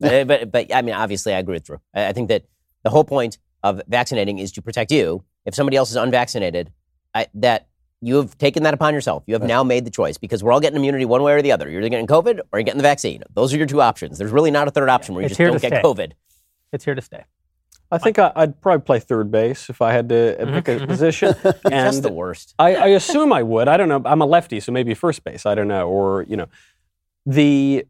Uh, but but I mean, obviously, I agree with Drew. I, I think that the whole point of vaccinating is to protect you. If somebody else is unvaccinated, I, that you have taken that upon yourself. You have now made the choice because we're all getting immunity one way or the other. You're either getting COVID or you're getting the vaccine. Those are your two options. There's really not a third option where you It's just don't get. COVID. It's here to stay. I think I, I'd probably play third base if I had to uh, pick a position. That's and the worst. I, I assume I would. I don't know. I'm a lefty, so maybe first base. I don't know. Or you know, the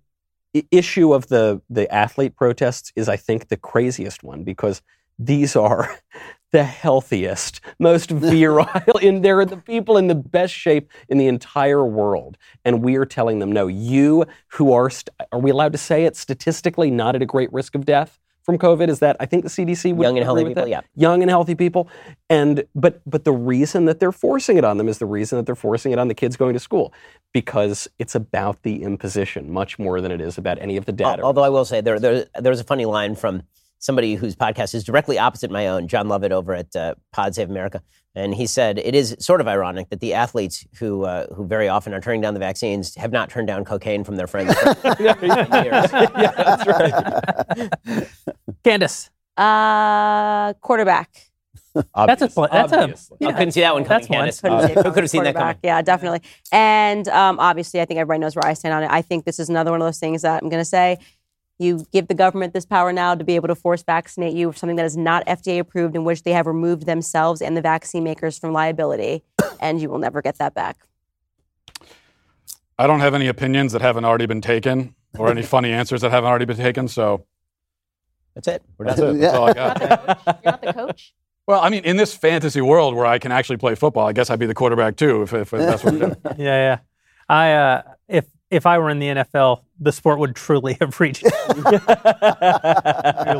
issue of the the athlete protests is, I think, the craziest one because these are the healthiest, most virile, in they're the people in the best shape in the entire world, and we are telling them, no, you who are st- are we allowed to say it statistically not at a great risk of death from COVID? Is that I think the CDC would Young and healthy with people, that? yeah. young and healthy people and but but the reason that they're forcing it on them is the reason that they're forcing it on the kids going to school because it's about the imposition much more than it is about any of the data Although I will say there, there, there was a funny line from somebody whose podcast is directly opposite my own, Jon Lovett over at uh, Pod Save America, and he said it is sort of ironic that the athletes who uh, who very often are turning down the vaccines have not turned down cocaine from their friends. for years. yeah, that's right. Candace. Uh, quarterback. That's a pl- that's a Obviously. I couldn't see that one coming, That's one. Candace. Couldn't see Who could have seen that coming? Yeah, definitely. And um, obviously, I think everybody knows where I stand on it. I think this is another one of those things that I'm going to say. You give the government this power now to be able to force vaccinate you for something that is not FDA approved, in which they have removed themselves and the vaccine makers from liability, and you will never get that back. I don't have any opinions that haven't already been taken or any funny answers that haven't already been taken. So That's it. We're that's done. it. That's all I got. You're not the coach. Well, I mean, in this fantasy world where I can actually play football, I guess I'd be the quarterback too if, if that's what I'm doing. yeah, yeah. I uh, if if I were in the NFL, the sport would truly have reached new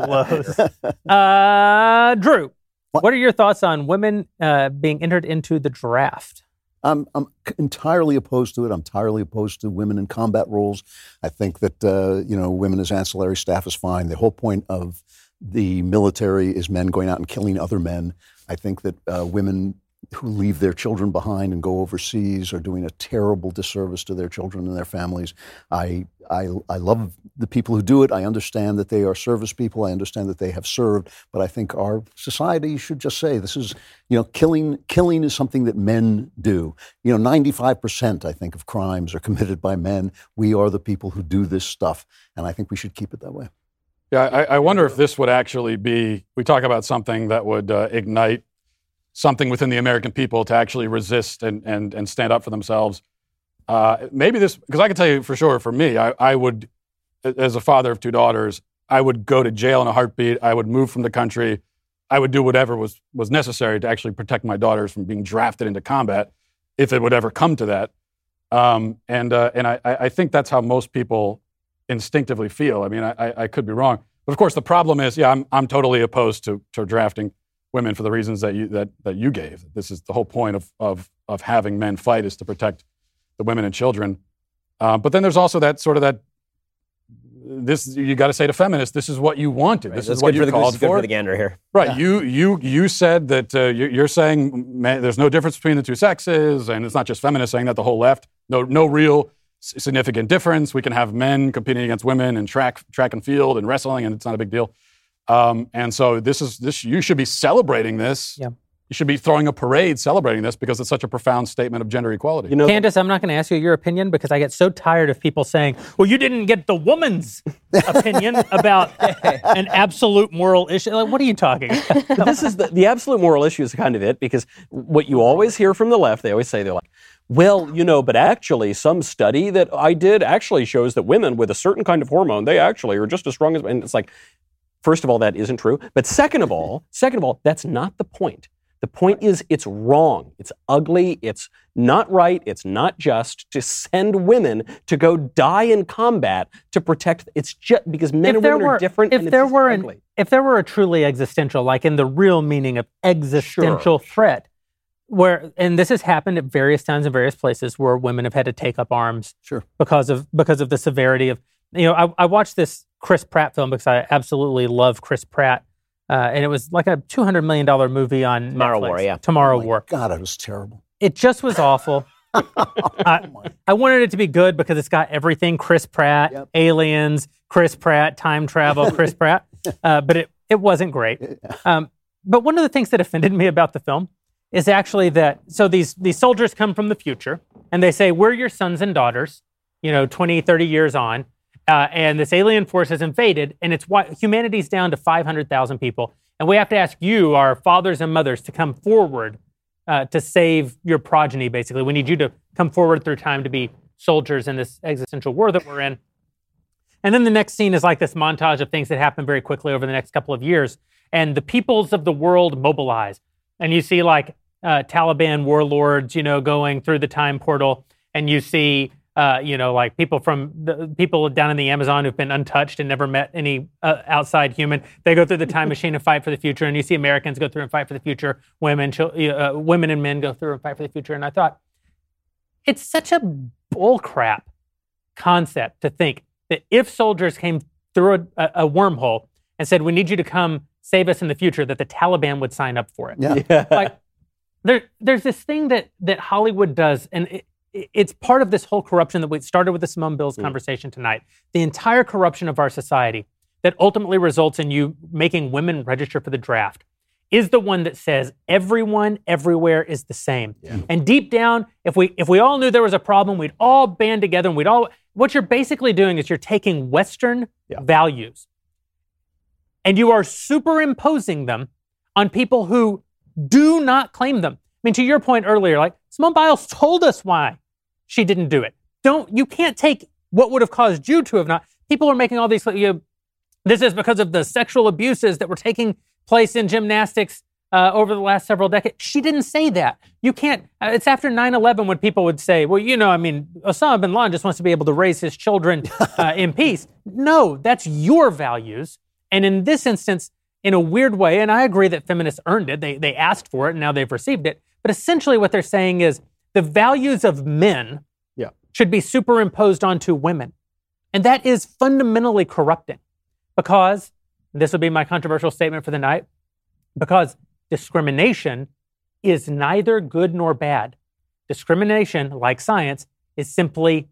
lows. Uh, Drew, What? what are your thoughts on women uh, being entered into the draft? I'm, I'm entirely opposed to it. I'm entirely opposed to women in combat roles. I think that uh, you know women as ancillary staff is fine. The whole point of the military is men going out and killing other men. I think that uh, women who leave their children behind and go overseas are doing a terrible disservice to their children and their families. I, I, I love the people who do it. I understand that they are service people. I understand that they have served. But I think our society should just say this is, you know, killing, killing is something that men do. You know, 95%, I think, of crimes are committed by men. We are the people who do this stuff. And I think we should keep it that way. Yeah, I, I wonder if this would actually be. We talk about something that would uh, ignite something within the American people to actually resist and and, and stand up for themselves. Uh, maybe this, because I can tell you for sure, for me, I, I would, as a father of two daughters, I would go to jail in a heartbeat. I would move from the country. I would do whatever was was necessary to actually protect my daughters from being drafted into combat, if it would ever come to that. Um, and uh, and I, I think that's how most people instinctively feel. I mean, I, I, I could be wrong, but of course, the problem is, yeah, I'm I'm totally opposed to to drafting women for the reasons that you that that you gave. This is the whole point of of of having men fight is to protect the women and children. Uh, but then there's also that sort of that. This you got to say to feminists, this is what you wanted. This That's is what you for the called for. for the gander here. Right. You you you said that uh, you- you're saying man, there's no difference between the two sexes, and it's not just feminists saying that. The whole left, no no real significant difference. We can have men competing against women in track track and field and wrestling, and it's not a big deal. Um, and so this is this you should be celebrating this. Yeah. you should be throwing a parade celebrating this because it's such a profound statement of gender equality. You know, Candace, I'm not going to ask you your opinion because I get so tired of people saying, well, you didn't get the woman's opinion about an absolute moral issue. Like, what are you talking about? this is the, the absolute moral issue is kind of it because what you always hear from the left, they always say they're like, well, you know, but actually, some study that I did actually shows that women with a certain kind of hormone, they actually are just as strong as. And it's like, first of all, that isn't true. But second of all, second of all, that's not the point. The point is, it's wrong. It's ugly. It's not right. It's not just to send women to go die in combat to protect. It's just because men and women are different. If there were an, if there were a truly existential, like in the real meaning of existential threat, where and this has happened at various times in various places where women have had to take up arms Sure. because of because of the severity of you know I, I watched this Chris Pratt film because I absolutely love Chris Pratt. Uh, and it was like a two hundred million dollar movie on Tomorrow Netflix. War, yeah. Tomorrow My War. God, it was terrible. It just was awful. I, I wanted it to be good because it's got everything Chris Pratt, Yep. aliens, Chris Pratt, time travel, Chris Pratt. Uh, but it, it wasn't great. Um, but one of the things that offended me about the film is actually that so these, these soldiers come from the future and they say, We're your sons and daughters, you know, 20, 30 years on. Uh, and this alien force has invaded, and it's why humanity's down to 500,000 people. And we have to ask you, our fathers and mothers, to come forward uh, to save your progeny, basically. We need you to come forward through time to be soldiers in this existential war that we're in. And then the next scene is like this montage of things that happen very quickly over the next couple of years. And the peoples of the world mobilize. And you see like uh, Taliban warlords, you know, going through the time portal. And you see, uh, you know, like people from the people down in the Amazon who've been untouched and never met any uh, outside human. They go through the time machine and fight for the future. And you see Americans go through and fight for the future. Women, chil- uh, women and men go through and fight for the future. And I thought, it's such a bullcrap concept to think that if soldiers came through a, a wormhole and said, "We need you to come save us in the future," that the Taliban would sign up for it. Yeah. Like there, there's this thing that that Hollywood does, and it, it- it's part of this whole corruption that we started with the Simone Biles hmm. conversation tonight. The entire corruption of our society that ultimately results in you making women register for the draft is the one that says everyone everywhere is the same. And deep down, if we if we all knew there was a problem, we'd all band together and we'd all what you're basically doing is you're taking Western Yeah. values and you are superimposing them on people who do not claim them. I mean, to your point earlier, like Simone Biles told us why she didn't do it. Don't you can't take what would have caused you to have not. People are making all these. You know, this is because of the sexual abuses that were taking place in gymnastics uh, over the last several decades. She didn't say that. You can't. Uh, it's after 9/11 when people would say, "Well, you know, I mean, Osama bin Laden just wants to be able to raise his children uh, in peace." No, that's your values. And in this instance, in a weird way, and I agree that feminists earned it. They they asked for it, and now they've received it. But essentially, what they're saying is the values of men Yeah. should be superimposed onto women. And that is fundamentally corrupting because this will be my controversial statement for the night because discrimination is neither good nor bad. Discrimination, like science, is simply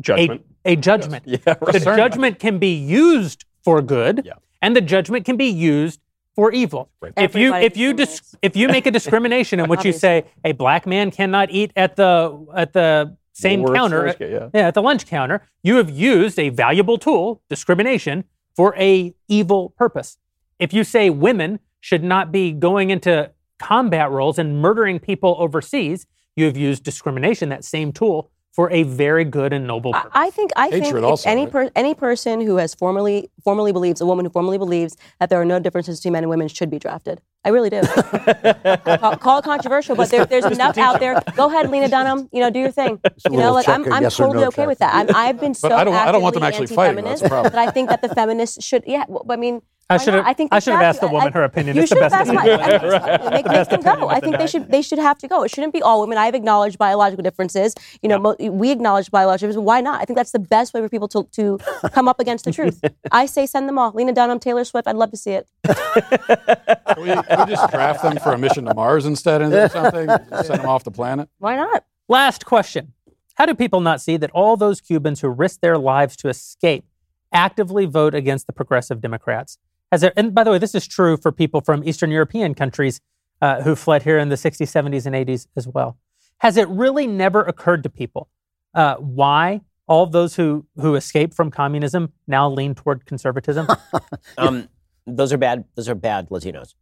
Judgment. a, a judgment. Yeah, The judgment can be used for good, Yeah. and the judgment can be used for evil. Right. If you if you dis- if you make a discrimination in which you say a black man cannot eat at the at the same Woolworths counter, lunch ca- yeah. yeah, at the lunch counter, you have used a valuable tool, discrimination, for a evil purpose. If you say women should not be going into combat roles and murdering people overseas, you have used discrimination, that same tool, for a very good and noble I- purpose. I think I think Hatred if also, any right? per, any person who has formally formally believes a woman who formally believes that there are no differences between men and women should be drafted. I really do. call, call it controversial, but there, there's enough out there. Go ahead, Lena Dunham. You know, do your thing. a You know, like I'm, a I'm yes totally no okay check. with that. I'm, I've been so But I don't I don't want them actively actually fighting. anti-feminist That's the problem. that I think that the feminists should. Yeah, well, I mean. I should have- not? I think I should have asked the woman her opinion. You It's the should have best asked my. opinion. Make, make Best them go. I think they night. should they should have to go. It shouldn't be all women. I've acknowledged biological differences. You know, mo- we acknowledge biological differences. Why not? I think that's the best way for people to, to come up against the truth. I say send them all. Lena Dunham, Taylor Swift. I'd love to see it. Can we, can we just draft them for a mission to Mars instead or something? Send them off the planet? Why not? Last question. How do people not see that all those Cubans who risked their lives to escape actively vote against the progressive Democrats? Has there, and by the way, this is true for people from Eastern European countries. uh, who fled here in the 60s, 70s, and 80s as well. Has it really never occurred to people uh, why all of those who, who escaped from communism now lean toward conservatism? Um, those are bad. Those are bad Latinos.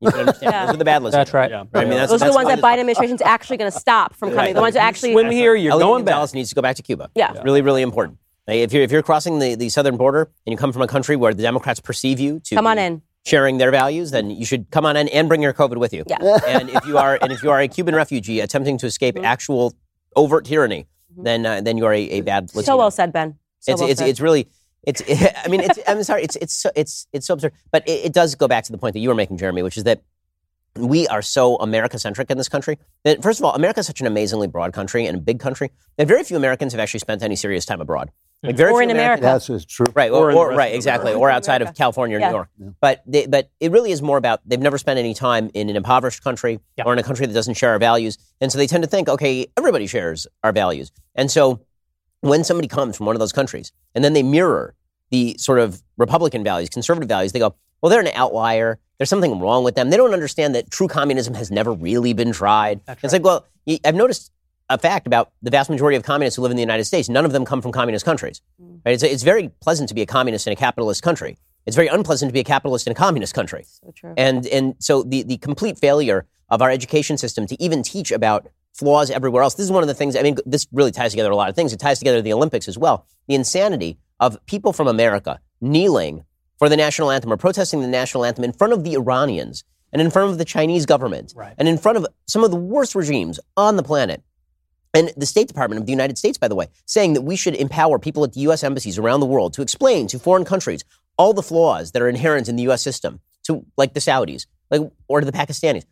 You can understand. Yeah. Those are the bad Latinos. That's right. Yeah. I mean, that's, Those are the ones that the- Biden administration's actually going to stop from coming. Right. The ones that actually Swim here, you're Elián going back. Gonzalez needs to go back to Cuba. Yeah. It's really, really important. If you're if you're crossing the, the southern border and you come from a country where the Democrats perceive you to come on be in. sharing their values, then you should come on in and bring your COVID with you. Yeah. and if you are and if you are a Cuban refugee attempting to escape Mhm. actual overt tyranny, Mhm. then uh, then you are a, a bad Latino. So well said, Ben. So it's well it's, said. it's really it's I mean it's I'm sorry it's it's so, it's it's so absurd but it, it does go back to the point that you were making Jeremy which is that we are so America centric in this country that first of all America is such an amazingly broad country and a big country that very few Americans have actually spent any serious time abroad like very Or in Americans- America. That's true. Right, Or or, or, right, exactly, world. or outside of California or Yeah. New York. Yeah. But they, but it really is more about they've never spent any time in an impoverished country Yeah. or in a country that doesn't share our values, and so they tend to think, okay, everybody shares our values, and so when somebody comes from one of those countries and then they mirror the sort of Republican values, conservative values, they go, well, they're an outlier. There's something wrong with them. They don't understand that true communism has never really been tried. That's It's right. like, well, I've noticed a fact about the vast majority of communists who live in the United States. None of them come from communist countries. Mm. Right? It's, it's very pleasant to be a communist in a capitalist country. It's very unpleasant to be a capitalist in a communist country. so true. And and so the the complete failure of our education system to even teach about flaws everywhere else. This is one of the things. I mean, this really ties together a lot of things. It ties together the Olympics as well. The insanity of people from America kneeling for the national anthem or protesting the national anthem in front of the Iranians and in front of the Chinese government Right. and in front of some of the worst regimes on the planet. And the State Department of the United States, by the way, saying that we should empower people at the U.S. embassies around the world to explain to foreign countries all the flaws that are inherent in the U.S. system, to like the Saudis, like or to the Pakistanis.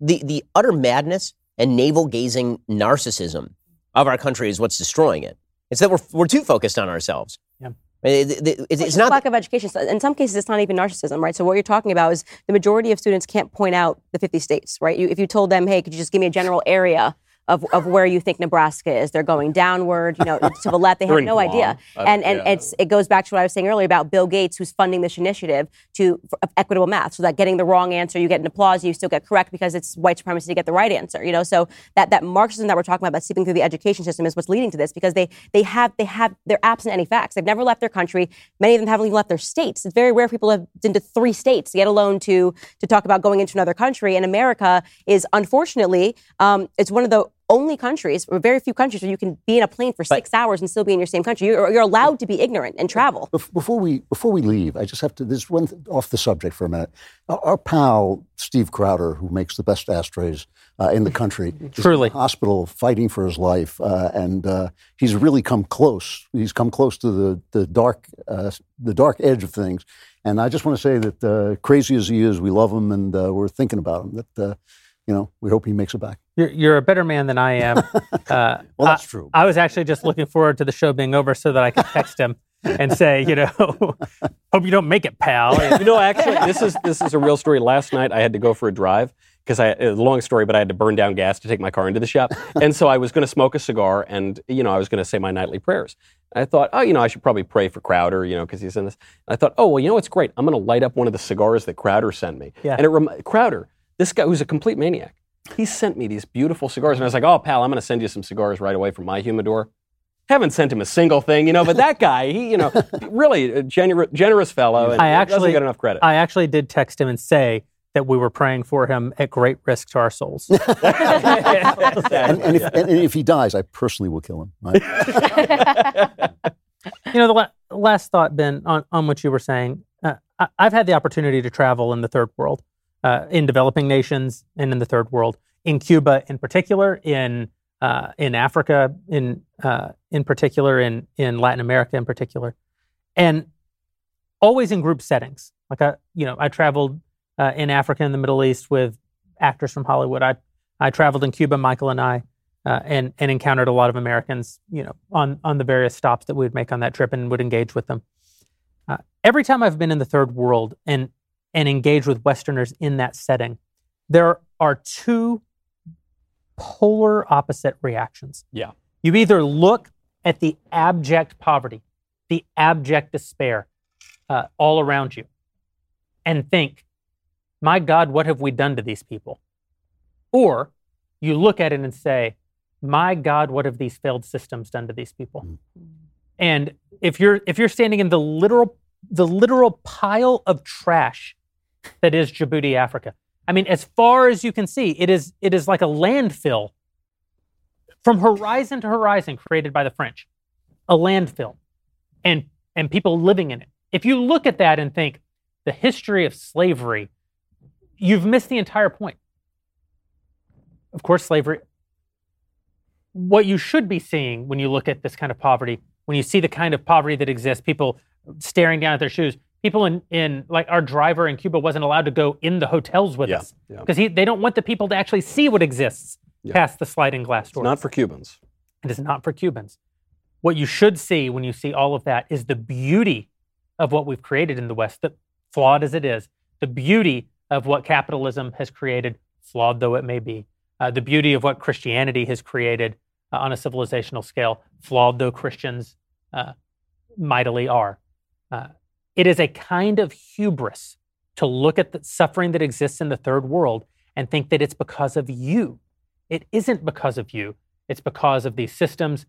The the utter madness and navel gazing narcissism of our country is what's destroying it. It's that we're we're too focused on ourselves. Yeah. It- it- it- it's, It's not lack of education. So in some cases, it's not even narcissism, right? So what you're talking about is the majority of students can't point out the 50 states, right? You, if you told them, hey, could you just give me a general area of, of where you think Nebraska is? They're going downward, you know, to the left. They have no Guam. idea. Uh, And and yeah. it's it goes back to what I was saying earlier about Bill Gates, who's funding this initiative to equitable math, so that getting the wrong answer, you get an applause, you still get correct because it's white supremacy to get the right answer. You know, so that that Marxism that we're talking about, that's seeping through the education system, is what's leading to this because they they have they have they're absent any facts. They've never left their country. Many of them haven't even left their states. It's very rare people have been to three states, yet alone to to talk about going into another country. And America is unfortunately um, it's one of the only countries, or very few countries, where you can be in a plane for six hours and still be in your same country. You're, you're allowed to be ignorant and travel. Before we before we leave, I just have to. There's one th- off the subject for a minute. Our, our pal Steve Crowder, who makes the best ashtrays uh, in the country, is Truly. in the hospital fighting for his life, uh, and uh, he's really come close. He's come close to the the dark uh, the dark edge of things. And I just want to say that uh, crazy as he is, we love him and uh, we're thinking about him. That uh, you know, we hope he makes it back. You're, you're a better man than I am. Uh, Well, that's I- true. I was actually just looking forward to the show being over so that I could text him and say, you know, hope you don't make it, pal. you know, actually, this is this is a real story. Last night, I had to go for a drive because I a long story, but I had to burn down gas to take my car into the shop, and so I was going to smoke a cigar, and you know, I was going to say my nightly prayers. I thought, oh, you know, I should probably pray for Crowder, you know, because he's in this. And I thought, oh, well, you know what's great? I'm going to light up one of the cigars that Crowder sent me, Yeah. and it rem- Crowder, this guy who's a complete maniac. He sent me these beautiful cigars, and I was like, oh, pal, I'm going to send you some cigars right away from my humidor. Haven't sent him a single thing, you know, but that guy, he, you know, really a gener- generous fellow. and I doesn't actually get enough credit. I actually did text him and say that we were praying for him at great risk to our souls. And, and, if, and if he dies, I personally will kill him. right? you know, the la- last thought, Ben, on, on what you were saying, uh, I, I've had the opportunity to travel in the third world, uh, in developing nations and in the third world, in Cuba in particular, in uh, in Africa in uh, in particular, in in Latin America in particular, and always in group settings. Like I, you know, I traveled uh, in Africa and the Middle East with actors from Hollywood. I I traveled in Cuba, Michael and I, uh, and and encountered a lot of Americans, you know, on on the various stops that we would make on that trip, and would engage with them. Uh, every time I've been in the third world and and engage with Westerners in that setting, there are two polar opposite reactions. Yeah. You either look at the abject poverty, the abject despair uh, all around you, and think, "My God, what have we done to these people?" or you look at it and say, my God, what have these failed systems done to these people? And if you're if you're standing in the literal the literal pile of trash that is Djibouti, Africa, I mean, as far as you can see, it is it is like a landfill from horizon to horizon created by the French, a landfill, and and people living in it. If you look at that and think the history of slavery, you've missed the entire point. Of course, slavery. What you should be seeing when you look at this kind of poverty, when you see the kind of poverty that exists, people staring down at their shoes, people in, in like our driver in Cuba wasn't allowed to go in the hotels with Yeah, us yeah. because they don't want the people to actually see what exists Yeah. past the sliding glass It's door. not for Cubans. It is not for Cubans. What you should see when you see all of that is the beauty of what we've created in the West, that flawed as it is, the beauty of what capitalism has created, flawed though it may be, uh, the beauty of what Christianity has created uh, on a civilizational scale, flawed though Christians uh, mightily are. It is a kind of hubris to look at the suffering that exists in the third world and think that it's because of you. It isn't because of you. It's because of these systems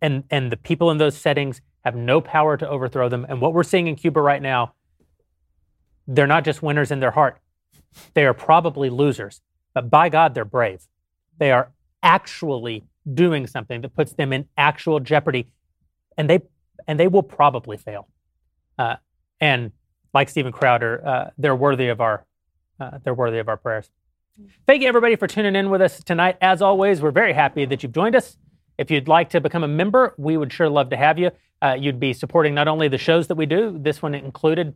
and, and the people in those settings have no power to overthrow them. And what we're seeing in Cuba right now, they're not just winners in their heart. They are probably losers, but by God, they're brave. They are actually doing something that puts them in actual jeopardy, and they and they will probably fail. Uh, and like Stephen Crowder, uh, they're worthy of our uh, they're worthy of our prayers. Thank you, everybody, for tuning in with us tonight. As always, we're very happy that you've joined us. If you'd like to become a member, we would sure love to have you. Uh, you'd be supporting not only the shows that we do, this one included,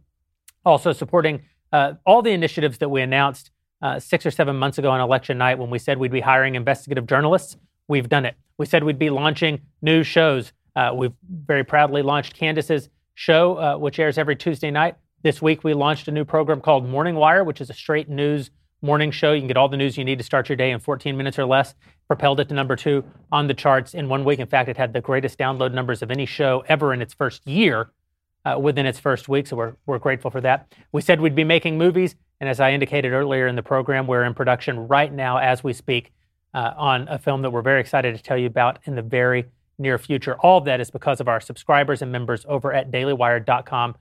also supporting uh, all the initiatives that we announced uh, six or seven months ago on election night when we said we'd be hiring investigative journalists. We've done it. We said we'd be launching new shows. Uh, we've very proudly launched Candace's show, uh, which airs every Tuesday night. This week, we launched a new program called Morning Wire, which is a straight news morning show. You can get all the news you need to start your day in 14 minutes or less. Propelled it to number two on the charts in one week. In fact, it had the greatest download numbers of any show ever in its first year uh, within its first week. So we're, we're grateful for that. We said we'd be making movies. And as I indicated earlier in the program, we're in production right now as we speak uh, on a film that we're very excited to tell you about in the very near future. All of that is because of our subscribers and members over at dailywire.com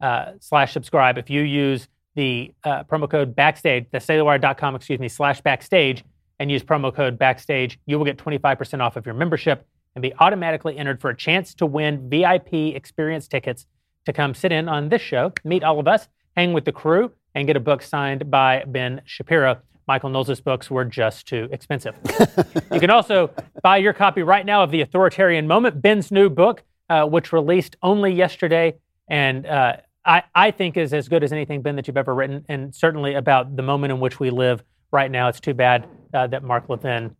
uh, slash subscribe. If you use the uh, promo code backstage, that's dailywire.com, excuse me, slash backstage, and use promo code backstage, you will get 25% off of your membership and be automatically entered for a chance to win VIP experience tickets to come sit in on this show, meet all of us, hang with the crew, and get a book signed by Ben Shapiro. Michael Knowles' books were just too expensive. you can also buy your copy right now of The Authoritarian Moment, Ben's new book, uh, which released only yesterday, and uh, I, I think is as good as anything, Ben, that you've ever written, and certainly about the moment in which we live right now. It's too bad uh, that Mark Levin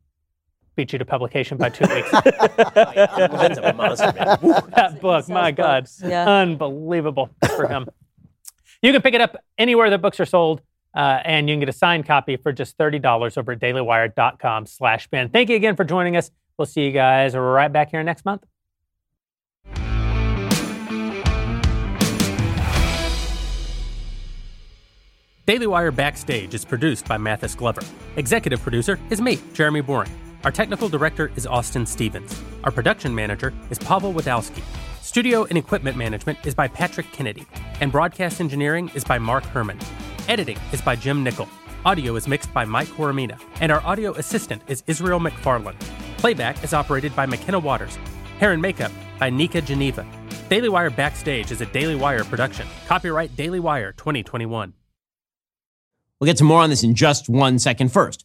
beat you to publication by two weeks. Levin's a monster, man. Woo. that book, my God, Yeah. unbelievable for him. You can pick it up anywhere that books are sold, uh, and you can get a signed copy for just $30 over at dailywire.com slash Ben. Thank you again for joining us. We'll see you guys right back here next month. Daily Wire Backstage is produced by Mathis Glover. Executive producer is me, Jeremy Boreing. Our technical director is Austin Stevens. Our production manager is Pavel Wadowski. Studio and equipment management is by Patrick Kennedy. And broadcast engineering is by Mark Herman. Editing is by Jim Nickel. Audio is mixed by Mike Coromina. And our audio assistant is Israel McFarland. Playback is operated by McKenna Waters. Hair and makeup by Nika Geneva. Daily Wire Backstage is a Daily Wire production. Copyright Daily Wire 2021. We'll get to more on this in just one second. First,